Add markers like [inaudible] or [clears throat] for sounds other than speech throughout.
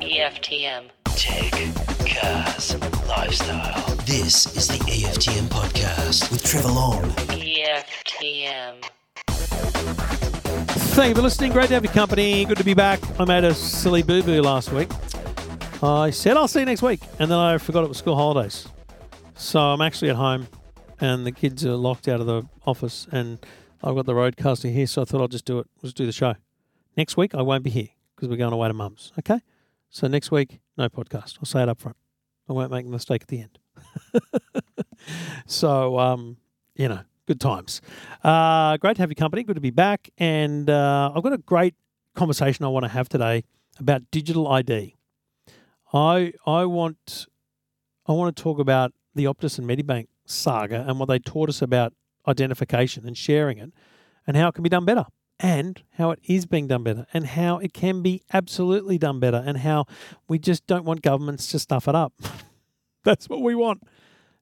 EFTM. Tech, cars, lifestyle. This is the EFTM podcast with Trevor Long. EFTM. Thank you for listening. Great to have your company. Good to be back. I made a silly boo boo last week. I said I'll see you next week, and then I forgot it was school holidays. So I'm actually at home, and the kids are locked out of the office, and I've got the RODECaster here, so I thought I'll just do it. Just do the show. Next week I won't be here because we're going away to mum's. Okay, so next week no podcast. I'll say it up front. I won't make a mistake at the end. [laughs] so um, you know, good times. Uh, great to have your company. Good to be back, and uh, I've got a great conversation I want to have today about digital ID. I I want I want to talk about the Optus and Medibank saga and what they taught us about identification and sharing it, and how it can be done better, and how it is being done better, and how it can be absolutely done better, and how we just don't want governments to stuff it up. [laughs] That's what we want.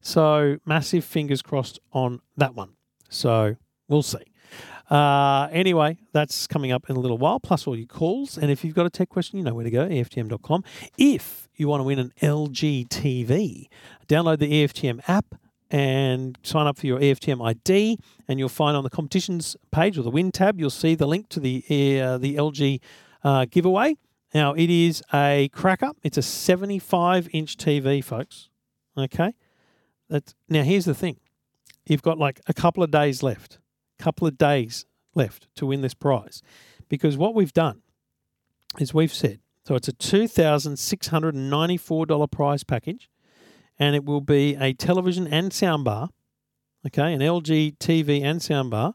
So massive fingers crossed on that one. So we'll see. Uh, anyway, that's coming up in a little while, plus all your calls. And if you've got a tech question, you know where to go, EFTM.com. If you want to win an LG TV, download the EFTM app and sign up for your EFTM ID. And you'll find on the competitions page or the win tab, you'll see the link to the, uh, the LG uh, giveaway. Now, it is a cracker. It's a 75 inch TV, folks. Okay. That's, now, here's the thing you've got like a couple of days left, couple of days left to win this prize. Because what we've done is we've said, so it's a $2,694 prize package, and it will be a television and soundbar, okay, an LG TV and soundbar.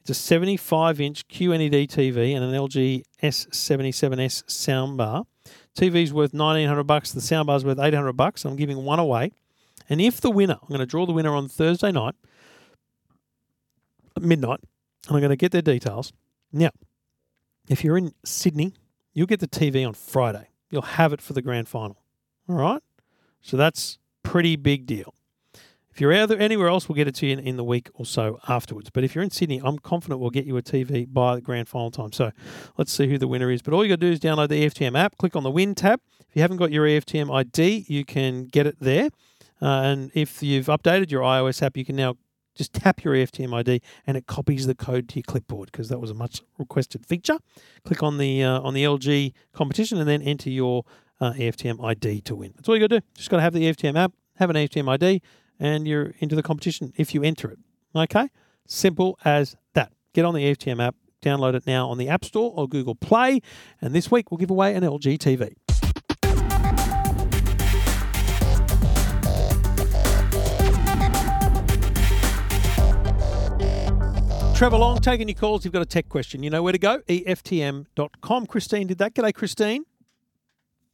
It's a 75 inch QNED TV and an LG S77S soundbar. TV's worth 1900 bucks, the soundbar's worth 800 bucks. I'm giving one away. And if the winner, I'm going to draw the winner on Thursday night, midnight, and I'm going to get their details. Now, if you're in Sydney, you'll get the TV on Friday. You'll have it for the grand final. All right? So that's pretty big deal. If you're out anywhere else, we'll get it to you in, in the week or so afterwards. But if you're in Sydney, I'm confident we'll get you a TV by the grand final time. So let's see who the winner is. But all you got to do is download the EFTM app, click on the win tab. If you haven't got your EFTM ID, you can get it there. Uh, and if you've updated your iOS app, you can now just tap your EFTM ID and it copies the code to your clipboard because that was a much requested feature. Click on the uh, on the LG competition and then enter your uh, EFTM ID to win. That's all you got to do. Just got to have the EFTM app, have an EFTM ID, and you're into the competition if you enter it. Okay, simple as that. Get on the EFTM app, download it now on the App Store or Google Play, and this week we'll give away an LG TV. Trevor Long, taking your calls. You've got a tech question. You know where to go? EFTM.com. Christine did that. G'day, Christine.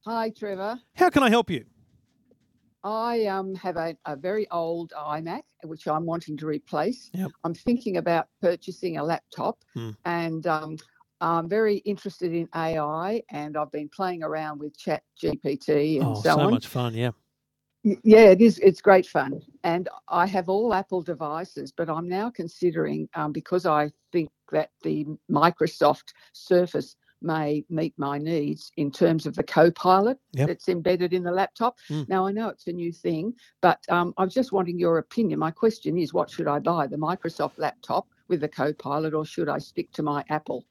Hi, Trevor. How can I help you? I um, have a, a very old iMac, which I'm wanting to replace. Yep. I'm thinking about purchasing a laptop, Hmm. and um, I'm very interested in AI, and I've been playing around with Chat GPT and Oh, so, so on. much fun. Yeah. Yeah, it is. It's great fun, and I have all Apple devices, but I'm now considering um, because I think that the Microsoft Surface may meet my needs in terms of the Copilot Yep. that's embedded in the laptop. Mm. Now I know it's a new thing, but um, I'm just wanting your opinion. My question is, what should I buy? The Microsoft laptop with the Copilot, or should I stick to my Apple?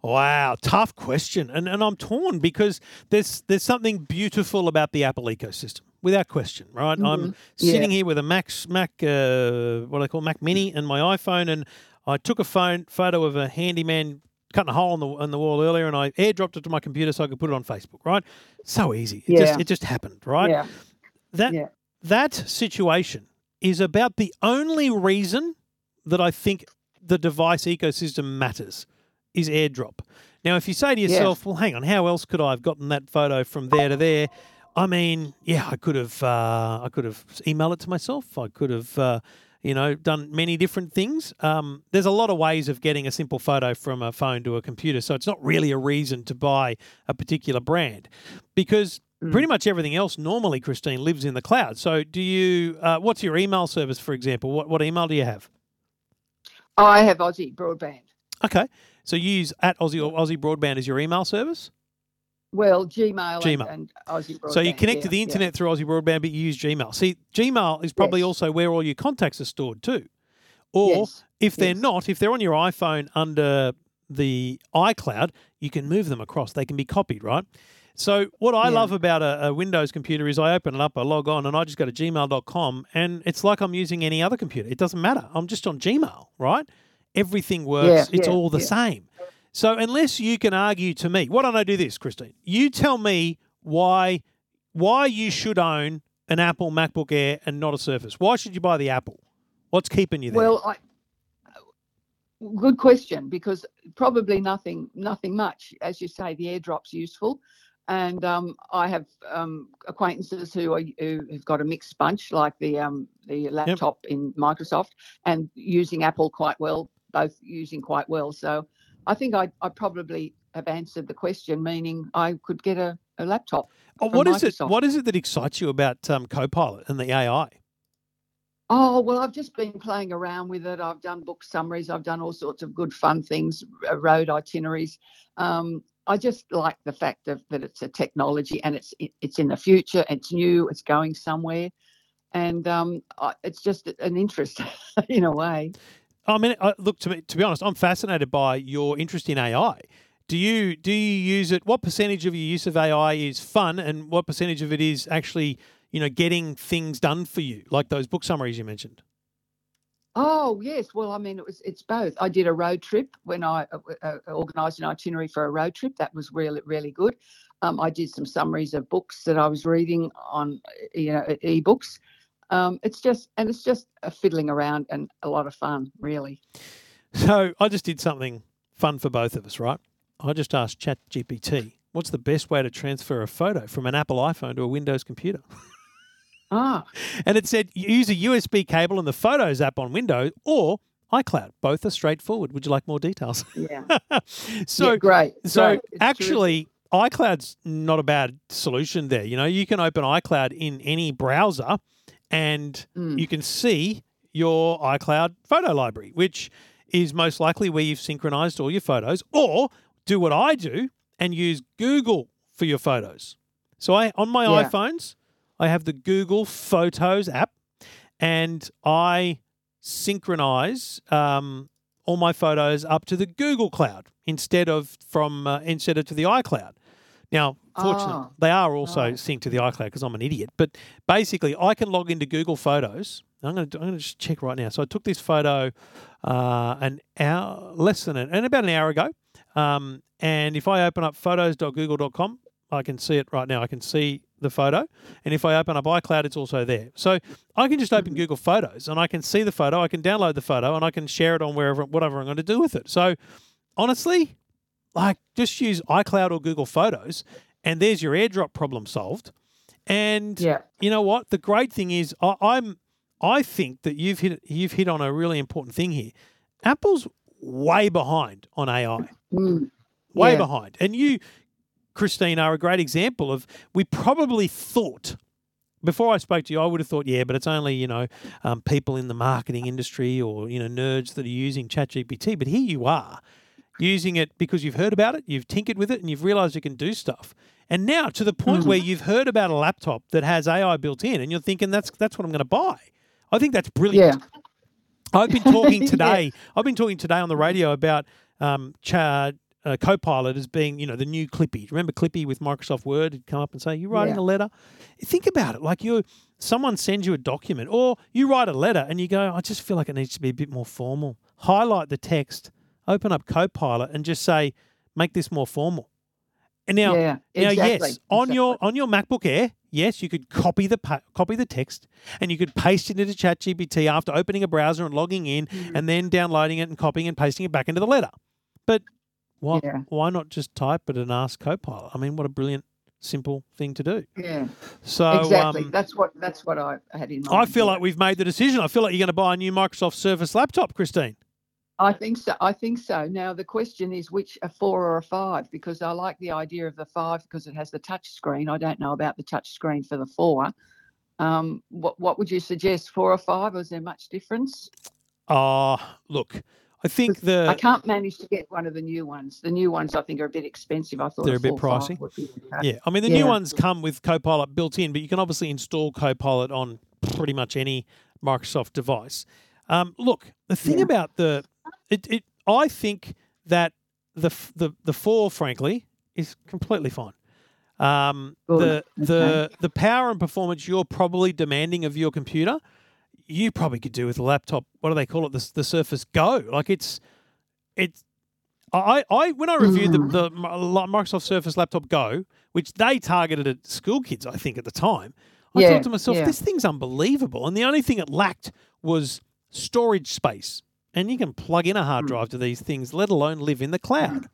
Wow, tough question, and and I'm torn because there's there's something beautiful about the Apple ecosystem, without question, right? I'm Mhm. Yeah. sitting here with a Mac Mac uh, what I call Mac Mini and my iPhone, and I took a phone photo of a handyman cutting a hole in the in the wall earlier, and I airdropped it to my computer so I could put it on Facebook. Right? So easy. It just Yeah. it just happened. Right? Yeah, That yeah. that situation is about the only reason that I think the device ecosystem matters is airdrop. Now, if you say to yourself, well, hang on, how else could I have gotten that photo from there to there? I mean, yeah, I could have, uh, I could have emailed it to myself. I could have, uh, you know, done many different things. Um, there's a lot of ways of getting a simple photo from a phone to a computer, so it's not really a reason to buy a particular brand, because Mm. pretty much everything else normally, Christine, lives in the cloud. So, do you? Uh, what's your email service, for example? What what email do you have? I have Aussie broadband. Okay. So you use at Aussie or Aussie Broadband as your email service. Well, Gmail, Gmail. And, and Aussie So you connect yeah, to the yeah. internet through Aussie Broadband, but you use Gmail. See, Gmail is probably Yes. also where all your contacts are stored too. Or Yes, if they're yes. not, if they're on your iPhone under the iCloud, you can move them across. They can be copied, right? So what I Yeah. love about a, a Windows computer is I open it up, I log on, and I just go to gmail.com, and it's like I'm using any other computer. It doesn't matter. I'm just on Gmail, right? Everything works. it's yeah, all the yeah. same. So unless you can argue to me, why don't I do this, Christine? You tell me why why you should own an Apple MacBook Air and not a Surface. Why should you buy the Apple? What's keeping you there? Well, I, good question because probably nothing, nothing much. As you say, the AirDrop's useful, and um, I have um, acquaintances who are who have got a mixed bunch, like the um, the laptop in Microsoft, and using Apple quite well, both using quite well. So I think I I probably have answered the question, meaning I could get a, a laptop. Oh, what is it? What is it that excites you about um, Copilot and the AI? Oh, well, I've just been playing around with it. I've done book summaries. I've done all sorts of good, fun things, road itineraries. Um, I just like the fact of, that it's a technology and it's it, it's in the future. It's new. It's going somewhere, and um, I, it's just an interest [laughs] in a way. I mean, uh, look to me. To be honest, I'm fascinated by your interest in AI. Do you do you use it? What percentage of your use of AI is fun, and what percentage of it is actually, you know, getting things done for you, like those book summaries you mentioned? Oh yes, well, I mean, it was it's both. I did a road trip when I uh, uh, organised an itinerary for a road trip. That was really really good. Um, I did some summaries of books that I was reading on, you know, ebooks. Um, it's just and it's just a fiddling around and a lot of fun, really. So I just did something fun for both of us, right? I just asked ChatGPT, what's the best way to transfer a photo from an Apple iPhone to a Windows computer? Ah, And it said use a USB cable in the Photos app on Windows or iCloud. Both are straightforward. Would you like more details? yeah. [laughs] so yeah, great. so great. Terrific. actually, iCloud's not a bad solution there. You know, you can open iCloud in any browser and Mm. you can see your iCloud photo library, which is most likely where you've synchronized all your photos, or do what I do and use Google for your photos. So I on my Yeah. iPhones, I have the Google Photos app, and I synchronize um, all my photos up to the Google Cloud instead of from uh, instead of to the iCloud. Now, fortunately, Ah, they are also right. synced to the iCloud because I'm an idiot. But basically, I can log into Google Photos. I'm going to I'm going to just check right now. So I took this photo uh, an hour, less than an, and about an hour ago. Um, and if I open up photos.google.com, I can see it right now. I can see the photo. And if I open up iCloud, it's also there. So I can just open Google Photos and I can see the photo. I can download the photo and I can share it on wherever, whatever I'm going to do with it. So honestly, like just use iCloud or Google Photos, and there's your AirDrop problem solved. And yeah. you know what? The great thing is, I, I'm I think that you've hit you've hit on a really important thing here. Apple's way behind on AI, Mm. way Yeah. behind, and you, Christine, are a great example of. We probably thought. Before I spoke to you, I would have thought, yeah, but it's only you know um, people in the marketing industry or you know nerds that are using ChatGPT. But here you are, using it because you've heard about it, you've tinkered with it, and you've realised it can do stuff. And now to the point Mm-hmm. where you've heard about a laptop that has AI built in, and you're thinking that's that's what I'm going to buy. I think that's brilliant. Yeah. I've been talking [laughs] Yeah. today. I've been talking today on the radio about um, Cha, uh, Copilot as being, you know, the new Clippy. Remember Clippy with Microsoft Word? He'd come up and say, "You're writing Yeah. a letter?" Think about it. Like you, someone sends you a document, or you write a letter, and you go, "I just feel like it needs to be a bit more formal." Highlight the text, open up Copilot, and just say, "Make this more formal." And now, yeah. now, Exactly. yes, on your on your MacBook Air, yes, you could copy the pa- copy the text, and you could paste it into ChatGPT after opening a browser and logging in, Mm. and then downloading it and copying and pasting it back into the letter. But why Yeah. why not just type it and ask Copilot? I mean, what a brilliant, simple thing to do. Yeah. So exactly. um, that's what that's what I had in mind. I feel like we've made the decision. I feel like you're going to buy a new Microsoft Surface laptop, Christine. I think so. I think so. Now the question is which a four or a five because I like the idea of the five because it has the touch screen. I don't know about the touch screen for the four. Um, what what would you suggest? Four or five? Or is there much difference? Uh look, I think the I can't manage to get one of the new ones. The new ones I think are a bit expensive. I thought They're a bit pricey. would be okay. yeah, I mean the new ones come with Copilot built in, but you can obviously install Copilot on pretty much any Microsoft device. Um, look, the thing Yeah. about the it, it I think that the the the four, frankly, is completely fine. Um, the the the power and performance you're probably demanding of your computer, you probably could do with a laptop. What do they call it? The, the Surface Go. Like it's it's. I, I when I reviewed the, the Microsoft Surface Laptop Go, which they targeted at school kids, I think at the time, I Yeah, thought to myself, yeah. this thing's unbelievable. And the only thing it lacked was storage space. And you can plug in a hard Mm. drive to these things, let alone live in the cloud.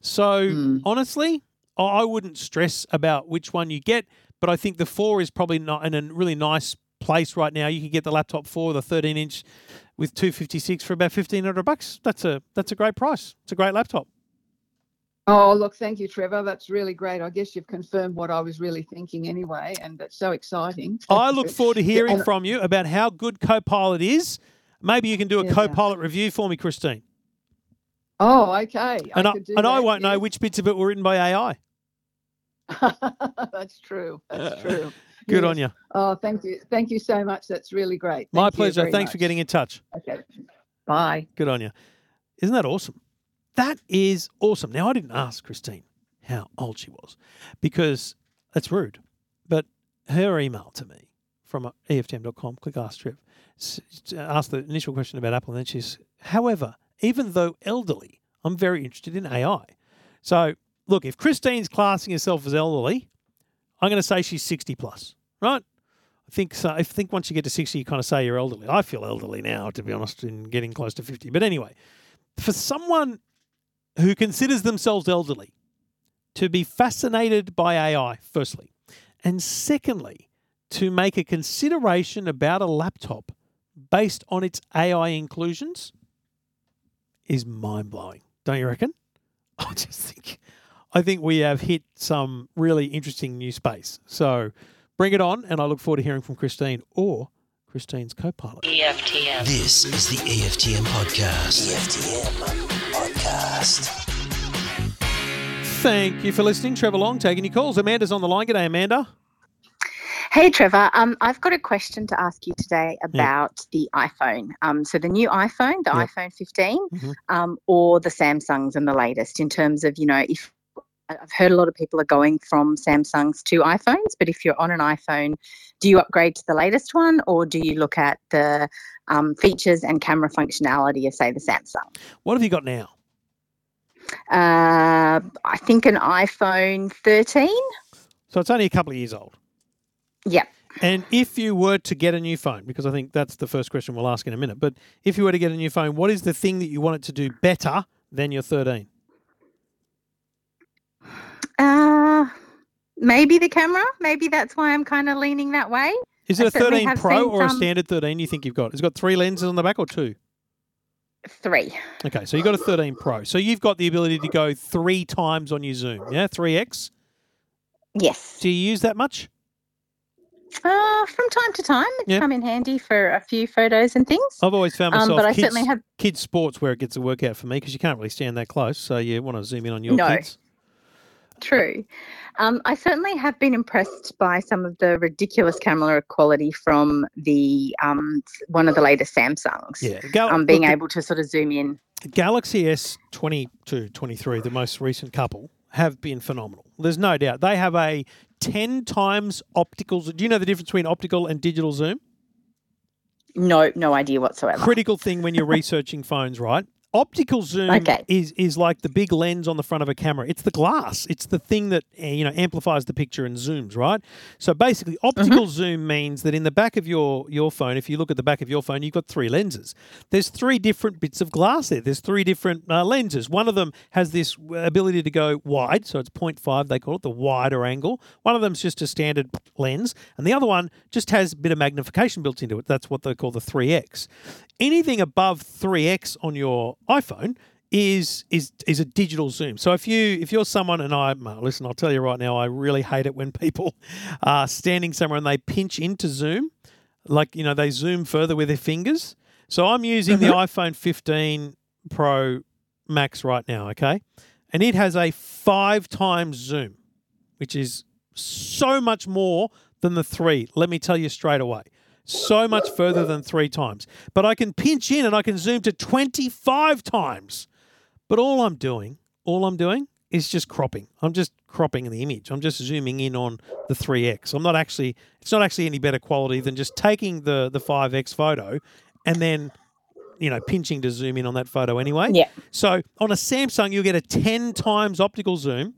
So Mm. honestly, I wouldn't stress about which one you get, but I think the four is probably not in a really nice place right now. You can get the laptop four, the 13 inch with 256 for about 1500 bucks. That's a that's a great price. It's a great laptop. Oh, look, thank you, Trevor. That's really great. I guess you've confirmed what I was really thinking anyway, and that's so exciting. I look forward to [laughs] hearing from you about how good Copilot is. Maybe you can do a Yeah. Copilot review for me, Christine. Oh, okay. And I, do and I won't know which bits of it were written by AI. [laughs] That's true. That's [laughs] true. Good on you. Oh, thank you. Thank you so much. That's really great. My Thank you pleasure. Thanks for getting in touch. Okay. Bye. Good on you. Isn't that awesome? That is awesome. Now, I didn't ask Christine how old she was because that's rude. But her email to me from EFTM.com, click Ask s- asked the initial question about Apple. And then she's, however, even though elderly, I'm very interested in AI. So, look, if Christine's classing herself as elderly, I'm going to say she's 60 plus, right? I think so. I think once you get to 60, you kind of say you're elderly. I feel elderly now, to be honest, in getting close to 50. But anyway, for someone who considers themselves elderly to be fascinated by AI, firstly, and secondly, to make a consideration about a laptop based on its AI inclusions is mind blowing. Don't you reckon? [laughs] I just think I think we have hit some really interesting new space. So bring it on, and I look forward to hearing from Christine or Christine's co-pilot. EFTM. This is the EFTM podcast. EFTM podcast. Thank you for listening. Trevor Long taking your calls. Amanda's on the line. G'day, Amanda. Hey Trevor, um, I've got a question to ask you today about the iPhone. Um, so the new iPhone, the Yeah. iPhone 15, Mhm. um, or the Samsungs and the latest. In terms of you know, if I've heard a lot of people are going from Samsungs to iPhones, but if you're on an iPhone, do you upgrade to the latest one, or do you look at the um, features and camera functionality of say the Samsung? What have you got now? Uh, I think an iPhone 13. So it's only a couple of years old. Yep. And if you were to get a new phone, because I think that's the first question we'll ask in a minute, but if you were to get a new phone, what is the thing that you want it to do better than your 13? Uh, maybe the camera. Maybe that's why I'm kind of leaning that way. Is it a 13 Pro or a standard 13 you think you've got? It's got three lenses on the back or two? Three. Okay, so you've got a 13 Pro. So you've got the ability to go three times on your zoom, yeah? 3x. Yes. Do you use that much? Uh, from time to time, it's Yeah. come in handy for a few photos and things. I've always found Um, myself but I kids, certainly have. kids sports where it gets a workout for me because you can't really stand that close. So you want to zoom in on your No. kids. True. Um, I certainly have been impressed by some of the ridiculous camera quality from the um, one of the latest Samsungs. Yeah. Gal- Um, being look, able to sort of zoom in. Galaxy S22, 23, the most recent couple, have been phenomenal. There's no doubt. They have a 10 times optical. Do you know the difference between optical and digital zoom? No, no idea whatsoever. Critical thing when you're researching phones, right? Optical zoom Okay. is is like the big lens on the front of a camera. It's the glass. It's the thing that eh, you know amplifies the picture and zooms, right? So basically, optical zoom means that in the back of your your phone, if you look at the back of your phone, you've got three lenses. There's three different bits of glass there. There's three different uh, lenses. One of them has this ability to go wide, so it's 0.5. They call it the wider angle. One of them's just a standard lens, and the other one just has a bit of magnification built into it. That's what they call the 3x. Anything above 3x on your iPhone is is is a digital zoom. So if you if you're someone and I listen, I'll tell you right now, I really hate it when people [laughs] are standing somewhere and they pinch into zoom, like you know they zoom further with their fingers. So I'm using the mm-hmm. iPhone 15 Pro Max right now, okay? And it has a five times zoom, which is so much more than the three. Let me tell you straight away. So much further than three times. But I can pinch in and I can zoom to 25 times. But all I'm doing, all I'm doing is just cropping. I'm just cropping the image. I'm just zooming in on the 3x. I'm not actually it's not actually any better quality than just taking the the 5x photo and then you know pinching to zoom in on that photo anyway. Yeah. So on a Samsung you'll get a 10 times optical zoom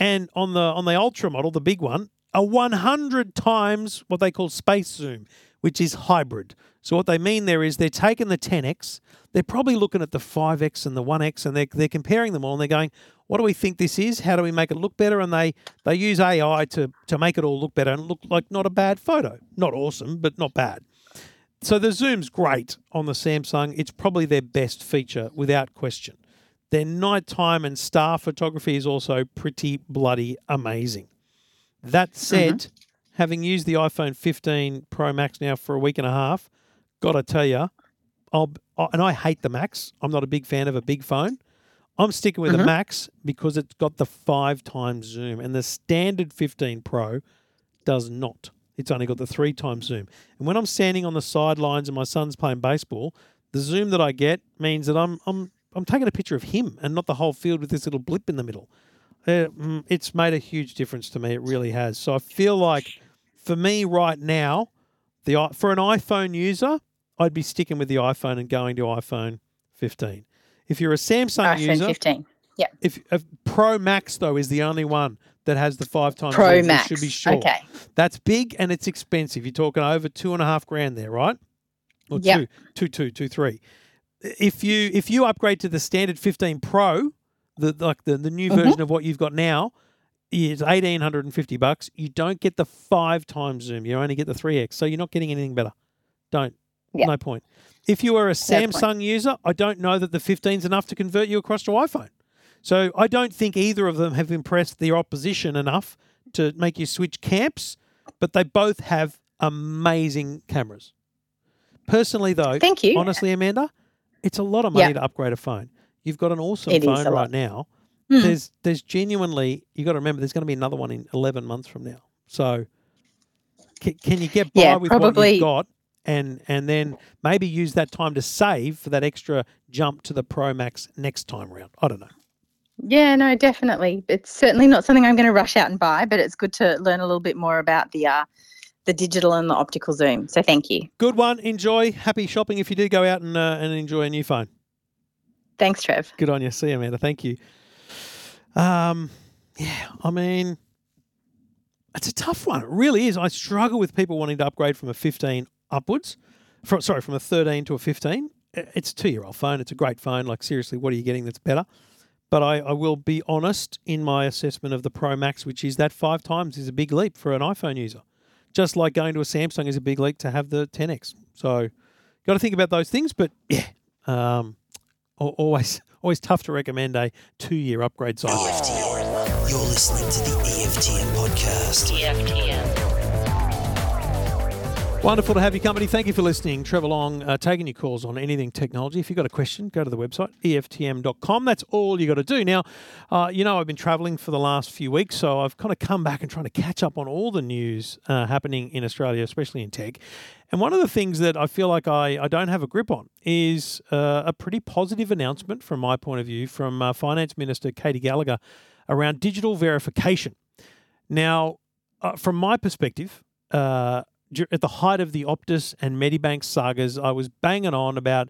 and on the on the ultra model, the big one, a 100 times what they call space zoom, which is hybrid. So what they mean there is they're taking the 10x, they're probably looking at the 5x and the 1x, and they're, they're comparing them all, and they're going, what do we think this is? How do we make it look better? And they they use AI to to make it all look better and look like not a bad photo, not awesome, but not bad. So the zoom's great on the Samsung. It's probably their best feature without question. Their nighttime and star photography is also pretty bloody amazing. That said, mm-hmm. Having used the iPhone 15 Pro Max now for a week and a half, gotta tell you, I'll, I- and I hate the Max. I'm not a big fan of a big phone. I'm sticking with the mm-hmm. Max because it's got the five times zoom, and the standard 15 Pro does not. It's only got the three times zoom. And when I'm standing on the sidelines and my son's playing baseball, the zoom that I get means that I'm I'm I'm taking a picture of him and not the whole field with this little blip in the middle. Uh, mm, it's made a huge difference to me. It really has. So I feel like for me right now, the for an iPhone user, I'd be sticking with the iPhone and going to iPhone 15. If you're a Samsung user, iPhone user, 15. if, if Pro Max though is the only one that has the five times Pro zoom, Max. should be sure. Okay. That's big and it's expensive. You're talking over two and a half grand there, right? Or Yep. two, two, two, two, three. If you if you upgrade to the standard 15 Pro, the like the, the new Mhm. version of what you've got now, is eighteen hundred and fifty bucks. You don't get the five times zoom. You only get the three x. So you're not getting anything better. Don't. Yeah. No point. If you are a. Samsung user, I don't know that the 15 is enough to convert you across to iPhone. So I don't think either of them have impressed their opposition enough to make you switch camps, but they both have amazing cameras. Personally, though, Thank you. honestly, Amanda, it's a lot of money Yeah. to upgrade a phone. You've got an awesome It phone right now. Mm. There's there's genuinely You've got to remember there's going to be another one in 11 months from now. So can, can you get by Yeah, with what you've got and and then maybe use that time to save for that extra jump to the Pro Max next time round? I don't know. Yeah, no, definitely. It's certainly not something I'm going to rush out and buy, but it's good to learn a little bit more about the uh, the digital and the optical zoom. So thank you. Good one. Enjoy. Happy shopping if you do go out and uh, and enjoy a new phone. Thanks, Trev. Good on you. See you, Amanda. Thank you. Um, yeah, I mean, it's a tough one. It really is. I struggle with people wanting to upgrade from a 15 upwards. From sorry, from a 13 to a 15. It's a two-year-old phone. It's a great phone. Like seriously, what are you getting that's better? But I, I will be honest in my assessment of the Pro Max, which is that five times is a big leap for an iPhone user. Just like going to a Samsung is a big leap to have the 10x. So, got to think about those things. But yeah, um, always always tough to recommend a two year upgrade cycle. EFTM. You're listening to the EFTM podcast. EFTM. Wonderful to have your company. Thank you for listening. Trevor Long, uh, taking your calls on anything technology. If you've got a question, go to the website, EFTM.com. That's all you got to do. Now, uh, you know, I've been traveling for the last few weeks, so I've kind of come back and trying to catch up on all the news uh, happening in Australia, especially in tech. And one of the things that I feel like I, I don't have a grip on is uh, a pretty positive announcement from my point of view from uh, Finance Minister Katy Gallagher around digital verification. Now, uh, from my perspective, uh, at the height of the Optus and Medibank sagas, I was banging on about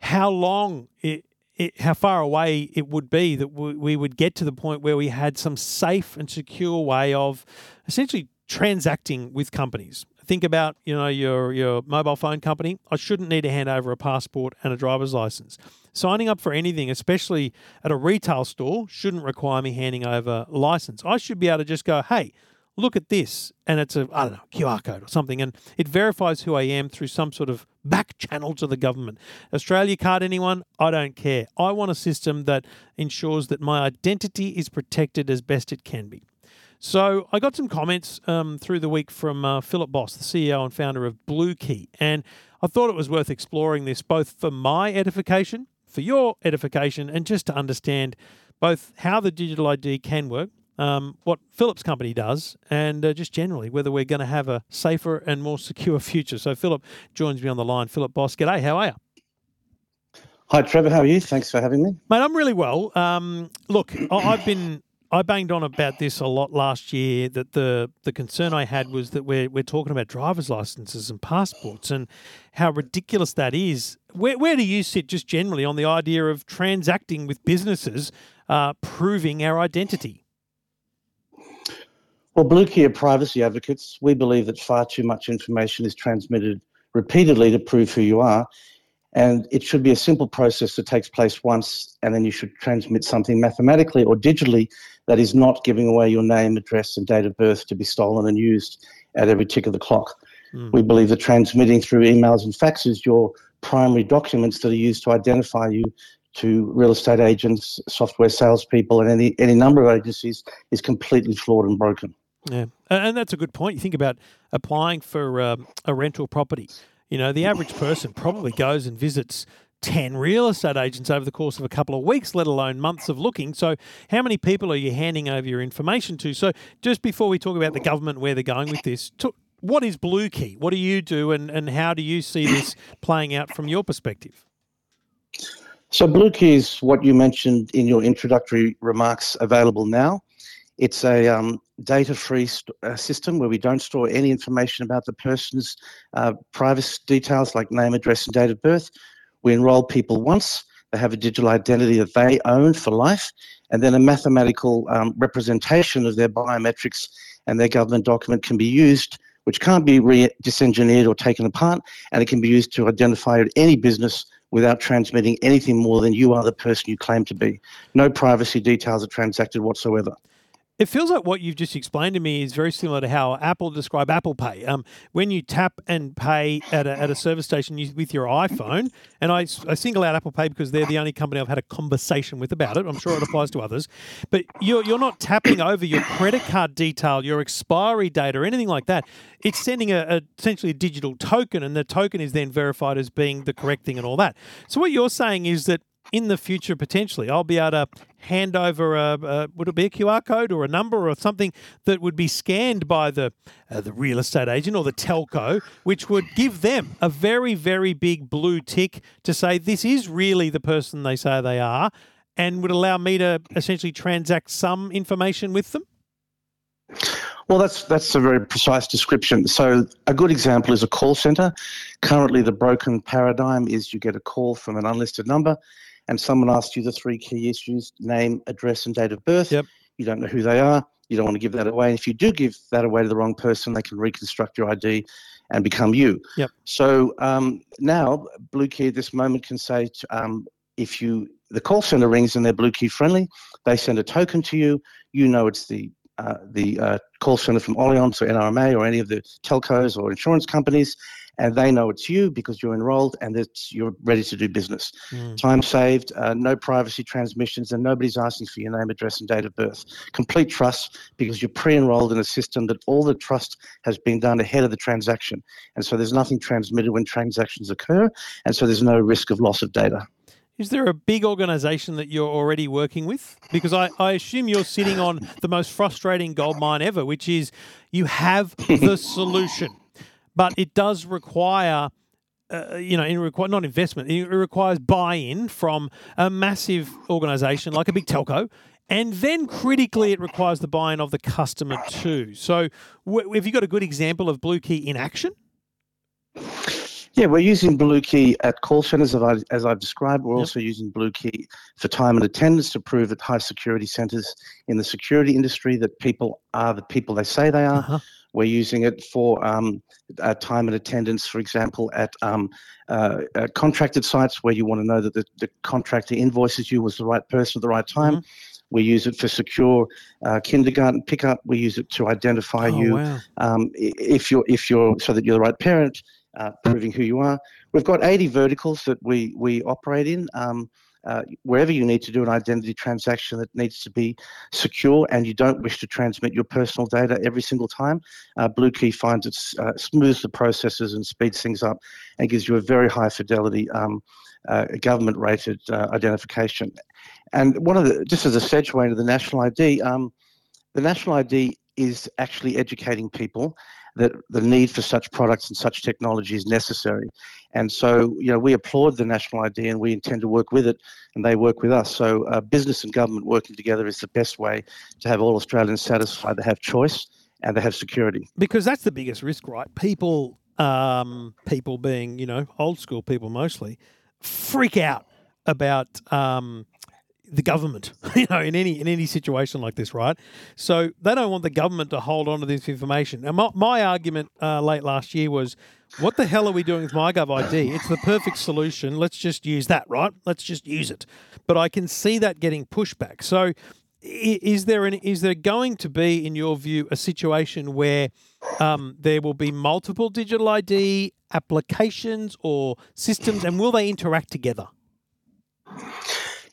how long it, it how far away it would be that we, we would get to the point where we had some safe and secure way of essentially transacting with companies. Think about you know your your mobile phone company. I shouldn't need to hand over a passport and a driver's license. Signing up for anything, especially at a retail store, shouldn't require me handing over a license. I should be able to just go, hey, look at this and it's a i don't know qr code or something and it verifies who i am through some sort of back channel to the government. Australia card anyone? I don't care. I want a system that ensures that my identity is protected as best it can be. So I got some comments um, through the week from uh, Philip Boss, the CEO and founder of Blue Key, and I thought it was worth exploring this both for my edification, for your edification and just to understand both how the digital ID can work, um, what Philip's company does, and uh, just generally whether we're going to have a safer and more [laughs] secure future. So Philip joins me on the line. Philip Boss, g'day. How are you? Hi, Trevor. How are you? Thanks for having me. Mate, I'm really well. Um, look, I- I've been I banged on about this a lot last year. That the the concern I had was that we're we're talking about driver's licenses and passports and how ridiculous that is. Where where do you sit just generally on the idea of transacting with businesses, uh, proving our identity? Well, Blue Key are privacy advocates. We believe that far too much information is transmitted repeatedly to prove who you are. And it should be a simple process that takes place once, and then you should transmit something mathematically or digitally that is not giving away your name, address, and date of birth to be stolen and used at every tick of the clock. Mm. We believe that transmitting through emails and faxes your primary documents that are used to identify you to real estate agents, software salespeople, and any, any number of agencies is completely flawed and broken. Yeah, and and that's a good point. You think about applying for um, a rental property. You know, the average person probably goes and visits 10 real estate agents over the course of a couple of weeks, let alone months of looking. So, how many people are you handing over your information to? So, just before we talk about the government, where they're going with this, to, what is Blue Key? What do you do, and, and how do you see this playing out from your perspective? So Blue Key is what you mentioned in your introductory remarks available now. It's a um, data-free st- uh, system where we don't store any information about the person's uh, privacy details like name, address, and date of birth. We enroll people once. They have a digital identity that they own for life, and then a mathematical um, representation of their biometrics and their government document can be used, which can't be re- disengineered or taken apart, and it can be used to identify any business without transmitting anything more than you are the person you claim to be. No privacy details are transacted whatsoever. It feels like what you've just explained to me is very similar to how Apple describe Apple Pay. Um, when you tap and pay at a, at a service station with your iPhone, and I single out Apple Pay because they're the only company I've had a conversation with about it. I'm sure it applies to others, but you're you're not tapping over your credit card detail, your expiry date, or anything like that. It's sending a, a essentially a digital token, and the token is then verified as being the correct thing and all that. So what you're saying is that in the future, potentially, I'll be able to hand over a, a would it be a QR code or a number or something that would be scanned by the uh, the real estate agent or the telco, which would give them a very very big blue tick to say this is really the person they say they are, and would allow me to essentially transact some information with them. Well, that's that's a very precise description. So, a good example is a call center. Currently, the broken paradigm is you get a call from an unlisted number, and someone asks you the three key issues: name, address, and date of birth. Yep. You don't know who they are. You don't want to give that away. And if you do give that away to the wrong person, they can reconstruct your ID and become you. Yep. So um, now, Blue Key at this moment can say, to, um, if you the call center rings and they're Blue Key friendly, they send a token to you. You know it's the uh, the uh, call center from Allianz or NRMA or any of the telcos or insurance companies, and they know it's you because you're enrolled and it's you're ready to do business. Mm. Time saved, uh, no privacy transmissions, and nobody's asking for your name, address, and date of birth. Complete trust because you're pre-enrolled in a system that all the trust has been done ahead of the transaction, and so there's nothing transmitted when transactions occur, and so there's no risk of loss of data. Is there a big organization that you're already working with? Because I, I assume you're sitting on the most frustrating gold mine ever, which is you have the [laughs] solution, but it does require. Uh, you know, it require not investment. It requires buy-in from a massive organisation like a big telco, and then critically, it requires the buy-in of the customer too. So, w- have you got a good example of Blue Key in action? Yeah, we're using Blue Key at call centers, as, I've described. We're Yep. also using Blue Key for time and attendance to prove at high security centers in the security industry that people are the people they say they are. Uh-huh. We're using it for um, uh, time and attendance, for example, at um, uh, uh, contracted sites where you want to know that the, the contractor invoices you was the right person at the right time. Mhm. We use it for secure uh, kindergarten pickup. We use it to identify Oh, you wow. um, if you're if you're so that you're the right parent, uh, proving who you are. We've got 80 verticals that we we operate in. Um, uh, wherever you need to do an identity transaction that needs to be secure and you don't wish to transmit your personal data every single time, uh, Blue Key finds it uh, smooths the processes and speeds things up and gives you a very high fidelity um, uh, government rated uh, identification. And one of the, just as a segue into the national ID, um, the national ID is actually educating people that the need for such products and such technology is necessary. And so, you know, we applaud the national ID and we intend to work with it and they work with us. So, uh, business and government working together is the best way to have all Australians satisfied. They have choice and they have security. because that's the biggest risk, right? People, um, people being you know old school people mostly, freak out about um, the government, [laughs] you know, in any in any situation like this, right? So they don't want the government to hold on to this information. And my, my argument uh, late last year was, what the hell are we doing with MyGov ID? It's the perfect solution. Let's just use that, right? Let's just use it. But I can see that getting pushback. So is there an is there going to be, in your view, a situation where um, there will be multiple digital ID applications or systems, and will they interact together?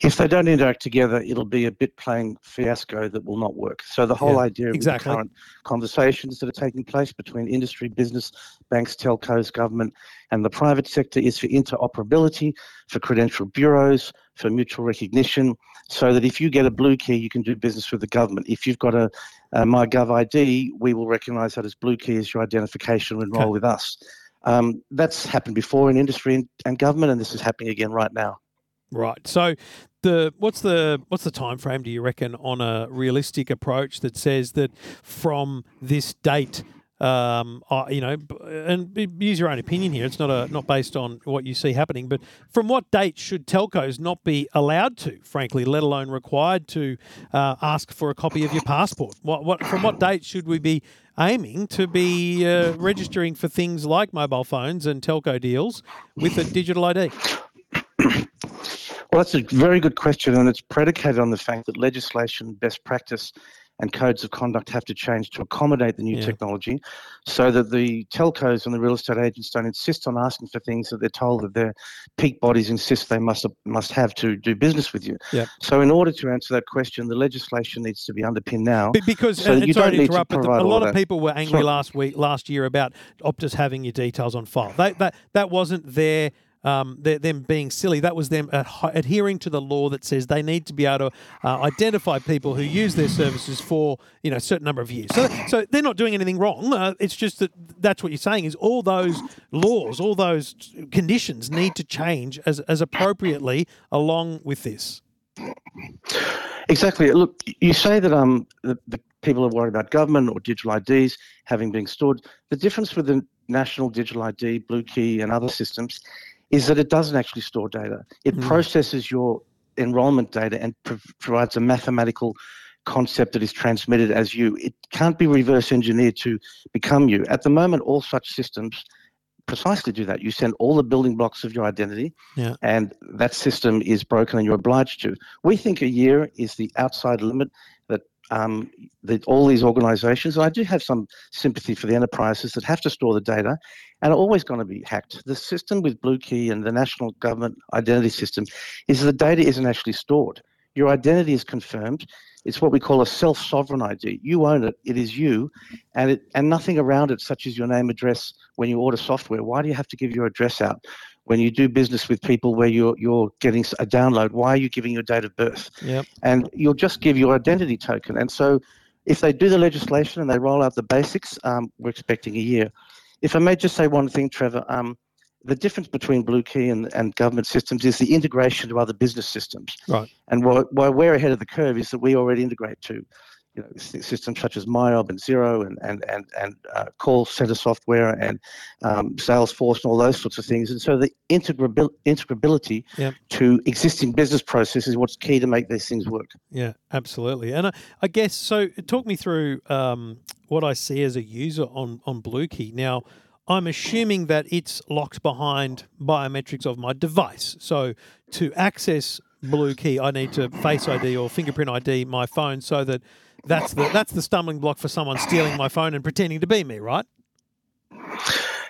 If they don't interact together, it'll be a bit playing fiasco that will not work. So the whole Yeah, idea of exactly. the current conversations that are taking place between industry, business, banks, telcos, government, and the private sector is for interoperability, for credential bureaus, for mutual recognition, so that if you get a blue key, you can do business with the government. If you've got a, a MyGov ID, we will recognise that as blue key as your identification and enroll Okay. with us. Um, that's happened before in industry and, and government, and this is happening again right now. Right. So the what's the what's the time frame do you reckon on a realistic approach that says that from this date um, you know, and use your own opinion here. It's not a not based on what you see happening, but from what date should telcos not be allowed to, frankly, let alone required to uh, ask for a copy of your passport? What, what from what date should we be aiming to be uh, registering for things like mobile phones and telco deals with a digital ID? Well, that's a very good question, and it's predicated on the fact that legislation, best practice, and codes of conduct have to change to accommodate the new Yeah. technology so that the telcos and the real estate agents don't insist on asking for things that they're told that their peak bodies insist they must must have to do business with you. Yep. So in order to answer that question, the legislation needs to be underpinned now. Be- Because So you don't need to but provide a lot of people were angry Sure. last week, last year about Optus having your details on file. That that that wasn't their. Um, them being silly. That was them adhering to the law that says they need to be able to uh, identify people who use their services for you know a certain number of years. So, so they're not doing anything wrong. Uh, it's just that that's what you're saying is all those laws, all those conditions need to change as as appropriately along with this. Exactly. Look, you say that um the, the people are worried about government or digital IDs having been stored. The difference with the national digital ID, Blue Key, and other systems is that it doesn't actually store data. It Mm. processes your enrollment data and prov- provides a mathematical concept that is transmitted as you. It can't be reverse engineered to become you. At the moment, all such systems precisely do that. You send all the building blocks of your identity, Yeah. and that system is broken, and you're obliged to. We think a year is the outside limit um, that all these organisations, and I do have some sympathy for the enterprises that have to store the data, and are always going to be hacked. The system with Blue Key and the national government identity system is the data isn't actually stored. Your identity is confirmed. It's what we call a self-sovereign ID. You own it. It is you, and it and nothing around it, such as your name, address. When you order software, why do you have to give your address out? When you do business with people where you're you're getting a download, why are you giving your date of birth? Yep. And you'll just give your identity token. And so, if they do the legislation and they roll out the basics, um, we're expecting a year. If I may just say one thing, Trevor, um, the difference between Blue Key and, and government systems is the integration to other business systems. Right. And why, why we're ahead of the curve is that we already integrate to you know, systems such as MYOB and Xero and, and, and, and uh, call center software and um, Salesforce and all those sorts of things. And so the integrabil- integrability Yep. to existing business processes is what's key to make these things work. Yeah, absolutely. And I, I guess so. Talk me through um, what I see as a user on on Bluekey. Now, I'm assuming that it's locked behind biometrics of my device. So to access Bluekey, I need to Face ID or fingerprint ID my phone, so that that's the that's the stumbling block for someone stealing my phone and pretending to be me, right?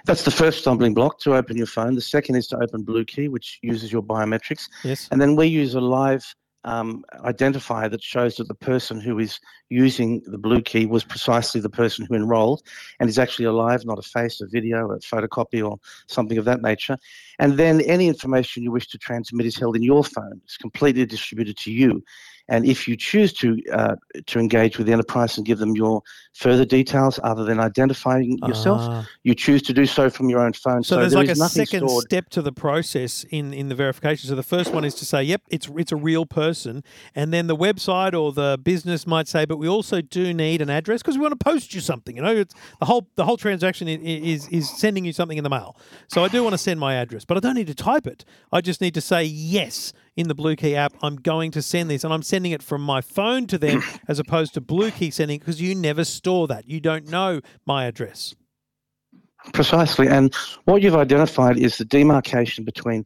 That's the first stumbling block to open your phone. The second is to open Blue Key, which uses your biometrics. Yes. And then we use a live um, identifier that shows that the person who is using the blue key was precisely the person who enrolled and is actually alive, not a face, a video, a photocopy, or something of that nature. And then any information you wish to transmit is held in your phone. It's completely distributed to you. And if you choose to uh, to engage with the enterprise and give them your further details other than identifying yourself, Ah. you choose to do so from your own phone. So, So, there's there like a second stored. step to the process in, in the verification. So the first one is to say, yep, it's it's a real person, and then the website or the business might say, but we also do need an address because we want to post you something. You know, it's the whole the whole transaction is is sending you something in the mail. So I do want to send my address, but I don't need to type it. I just need to say yes in the Blue Key app. I'm going to send this, and I'm sending it from my phone to them [coughs] as opposed to Blue Key sending because you never store that. You don't know my address. Precisely. And what you've identified is the demarcation between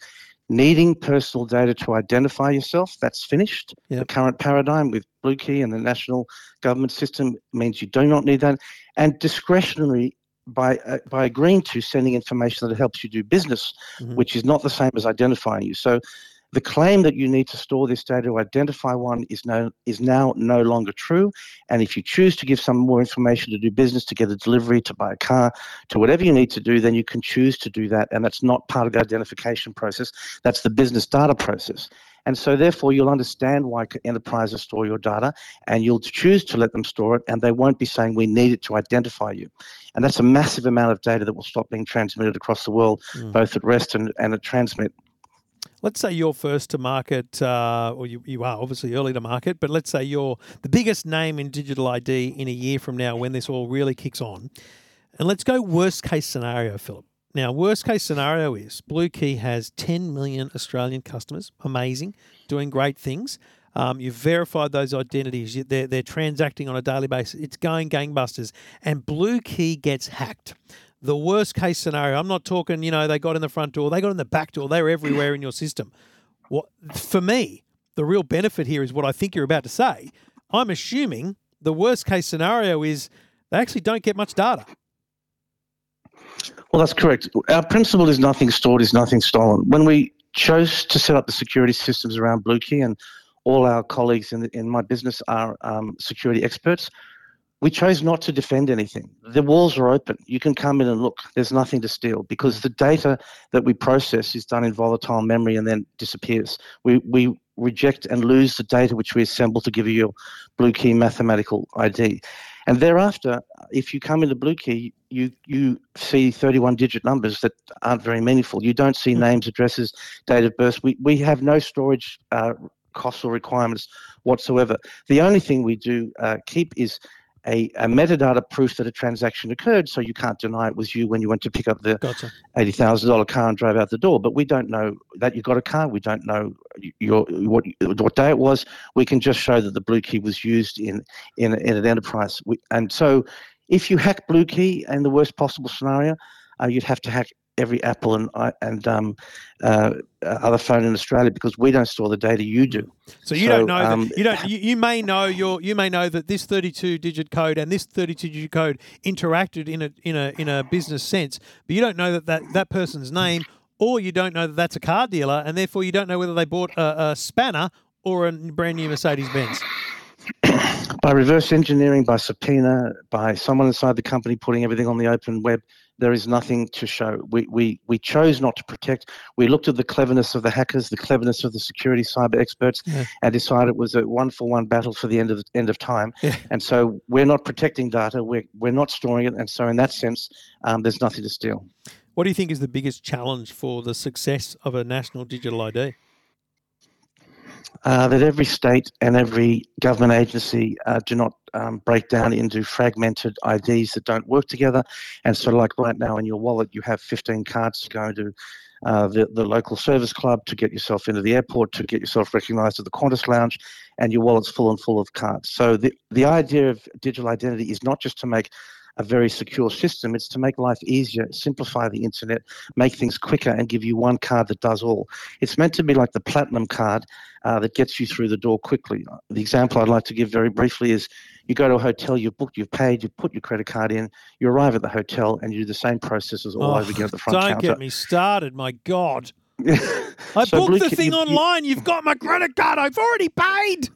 needing personal data to identify yourself. That's finished. Yep. The current paradigm with Blue Key and the national government system means you do not need that. And discretionary by uh, by agreeing to sending information that helps you do business, Mhm. which is not the same as identifying you. So the claim that you need to store this data to identify one is no is now no longer true. And if you choose to give some more information to do business, to get a delivery, to buy a car, to whatever you need to do, then you can choose to do that. And that's not part of the identification process. That's the business data process. And so, therefore, you'll understand why enterprises store your data and you'll choose to let them store it, and they won't be saying, We need it to identify you. And that's a massive amount of data that will stop being transmitted across the world, Mm. both at rest and, and at transmit. Let's say you're first to market, uh, or you, you are obviously early to market, but let's say you're the biggest name in digital ID in a year from now when this all really kicks on. And let's go worst case scenario, Philip. Now, worst case scenario is Blue Key has 10 million Australian customers. Amazing, doing great things. Um, you've verified those identities. They're, they're transacting on a daily basis. It's going gangbusters. And Blue Key gets hacked. The worst case scenario, I'm not talking, you know, they got in the front door, they got in the back door, they're everywhere in your system. What for me, the real benefit here is what I think you're about to say. I'm assuming the worst case scenario is they actually don't get much data. Well, that's correct. Our principle is nothing stored is nothing stolen. When we chose to set up the security systems around Blue Key, and all our colleagues in, the, in my business are um, security experts, we chose not to defend anything. The walls are open. You can come in and look. There's nothing to steal because the data that we process is done in volatile memory and then disappears. We, we reject and lose the data which we assemble to give you your Blue Key mathematical ID. And thereafter, if you come into Blue Key, you you see 31 digit numbers that aren't very meaningful. You don't see Mm. names, addresses, date of birth. We, we have no storage uh, costs or requirements whatsoever. The only thing we do uh, keep is a, a metadata proof that a transaction occurred, so you can't deny it was you when you went to pick up the Gotcha. eighty thousand dollar car and drove out the door. But we don't know that you got a car. We don't know your what what day it was. We can just show that the blue key was used in in, in an enterprise. We, and so, if you hack blue key in the worst possible scenario, uh, you'd have to hack every Apple and and um, uh, uh, other phone in Australia because we don't store the data. You do. So you So, don't know um, that you don't you, you may know your you may know that this 32 digit code and this 32 digit code interacted in a in a in a business sense, but you don't know that that, that person's name or you don't know that that's a car dealer and therefore you don't know whether they bought a, a spanner or a brand new Mercedes Benz. by reverse engineering, by subpoena, by someone inside the company putting everything on the open web, there is nothing to show. We, we, we chose not to protect. We looked at the cleverness of the hackers, the cleverness of the security cyber experts, Yeah. and decided it was a one for one battle for the end of the end of time. Yeah. And so we're not protecting data. We're, we're not storing it. And so in that sense, um, there's nothing to steal. What do you think is the biggest challenge for the success of a national digital ID? uh, that every state and every government agency uh, do not um, break down into fragmented IDs that don't work together. And so, like right now in your wallet, you have 15 cards to go to uh, the, the local service club, to get yourself into the airport, to get yourself recognized at the Qantas lounge, and your wallet's full and full of cards. So, the, the idea of digital identity is not just to make a very secure system. It's to make life easier, simplify the internet, make things quicker, and give you one card that does all. It's meant to be like the platinum card uh, that gets you through the door quickly. The example I'd like to give very briefly is you go to a hotel, you've booked, you've paid, you put your credit card in, you arrive at the hotel, and you do the same processes all over again at the front Oh, [laughs] don't counter. get me started, my God. [laughs] I So booked Blue the thing you- you- online. You've got my credit card. I've already paid.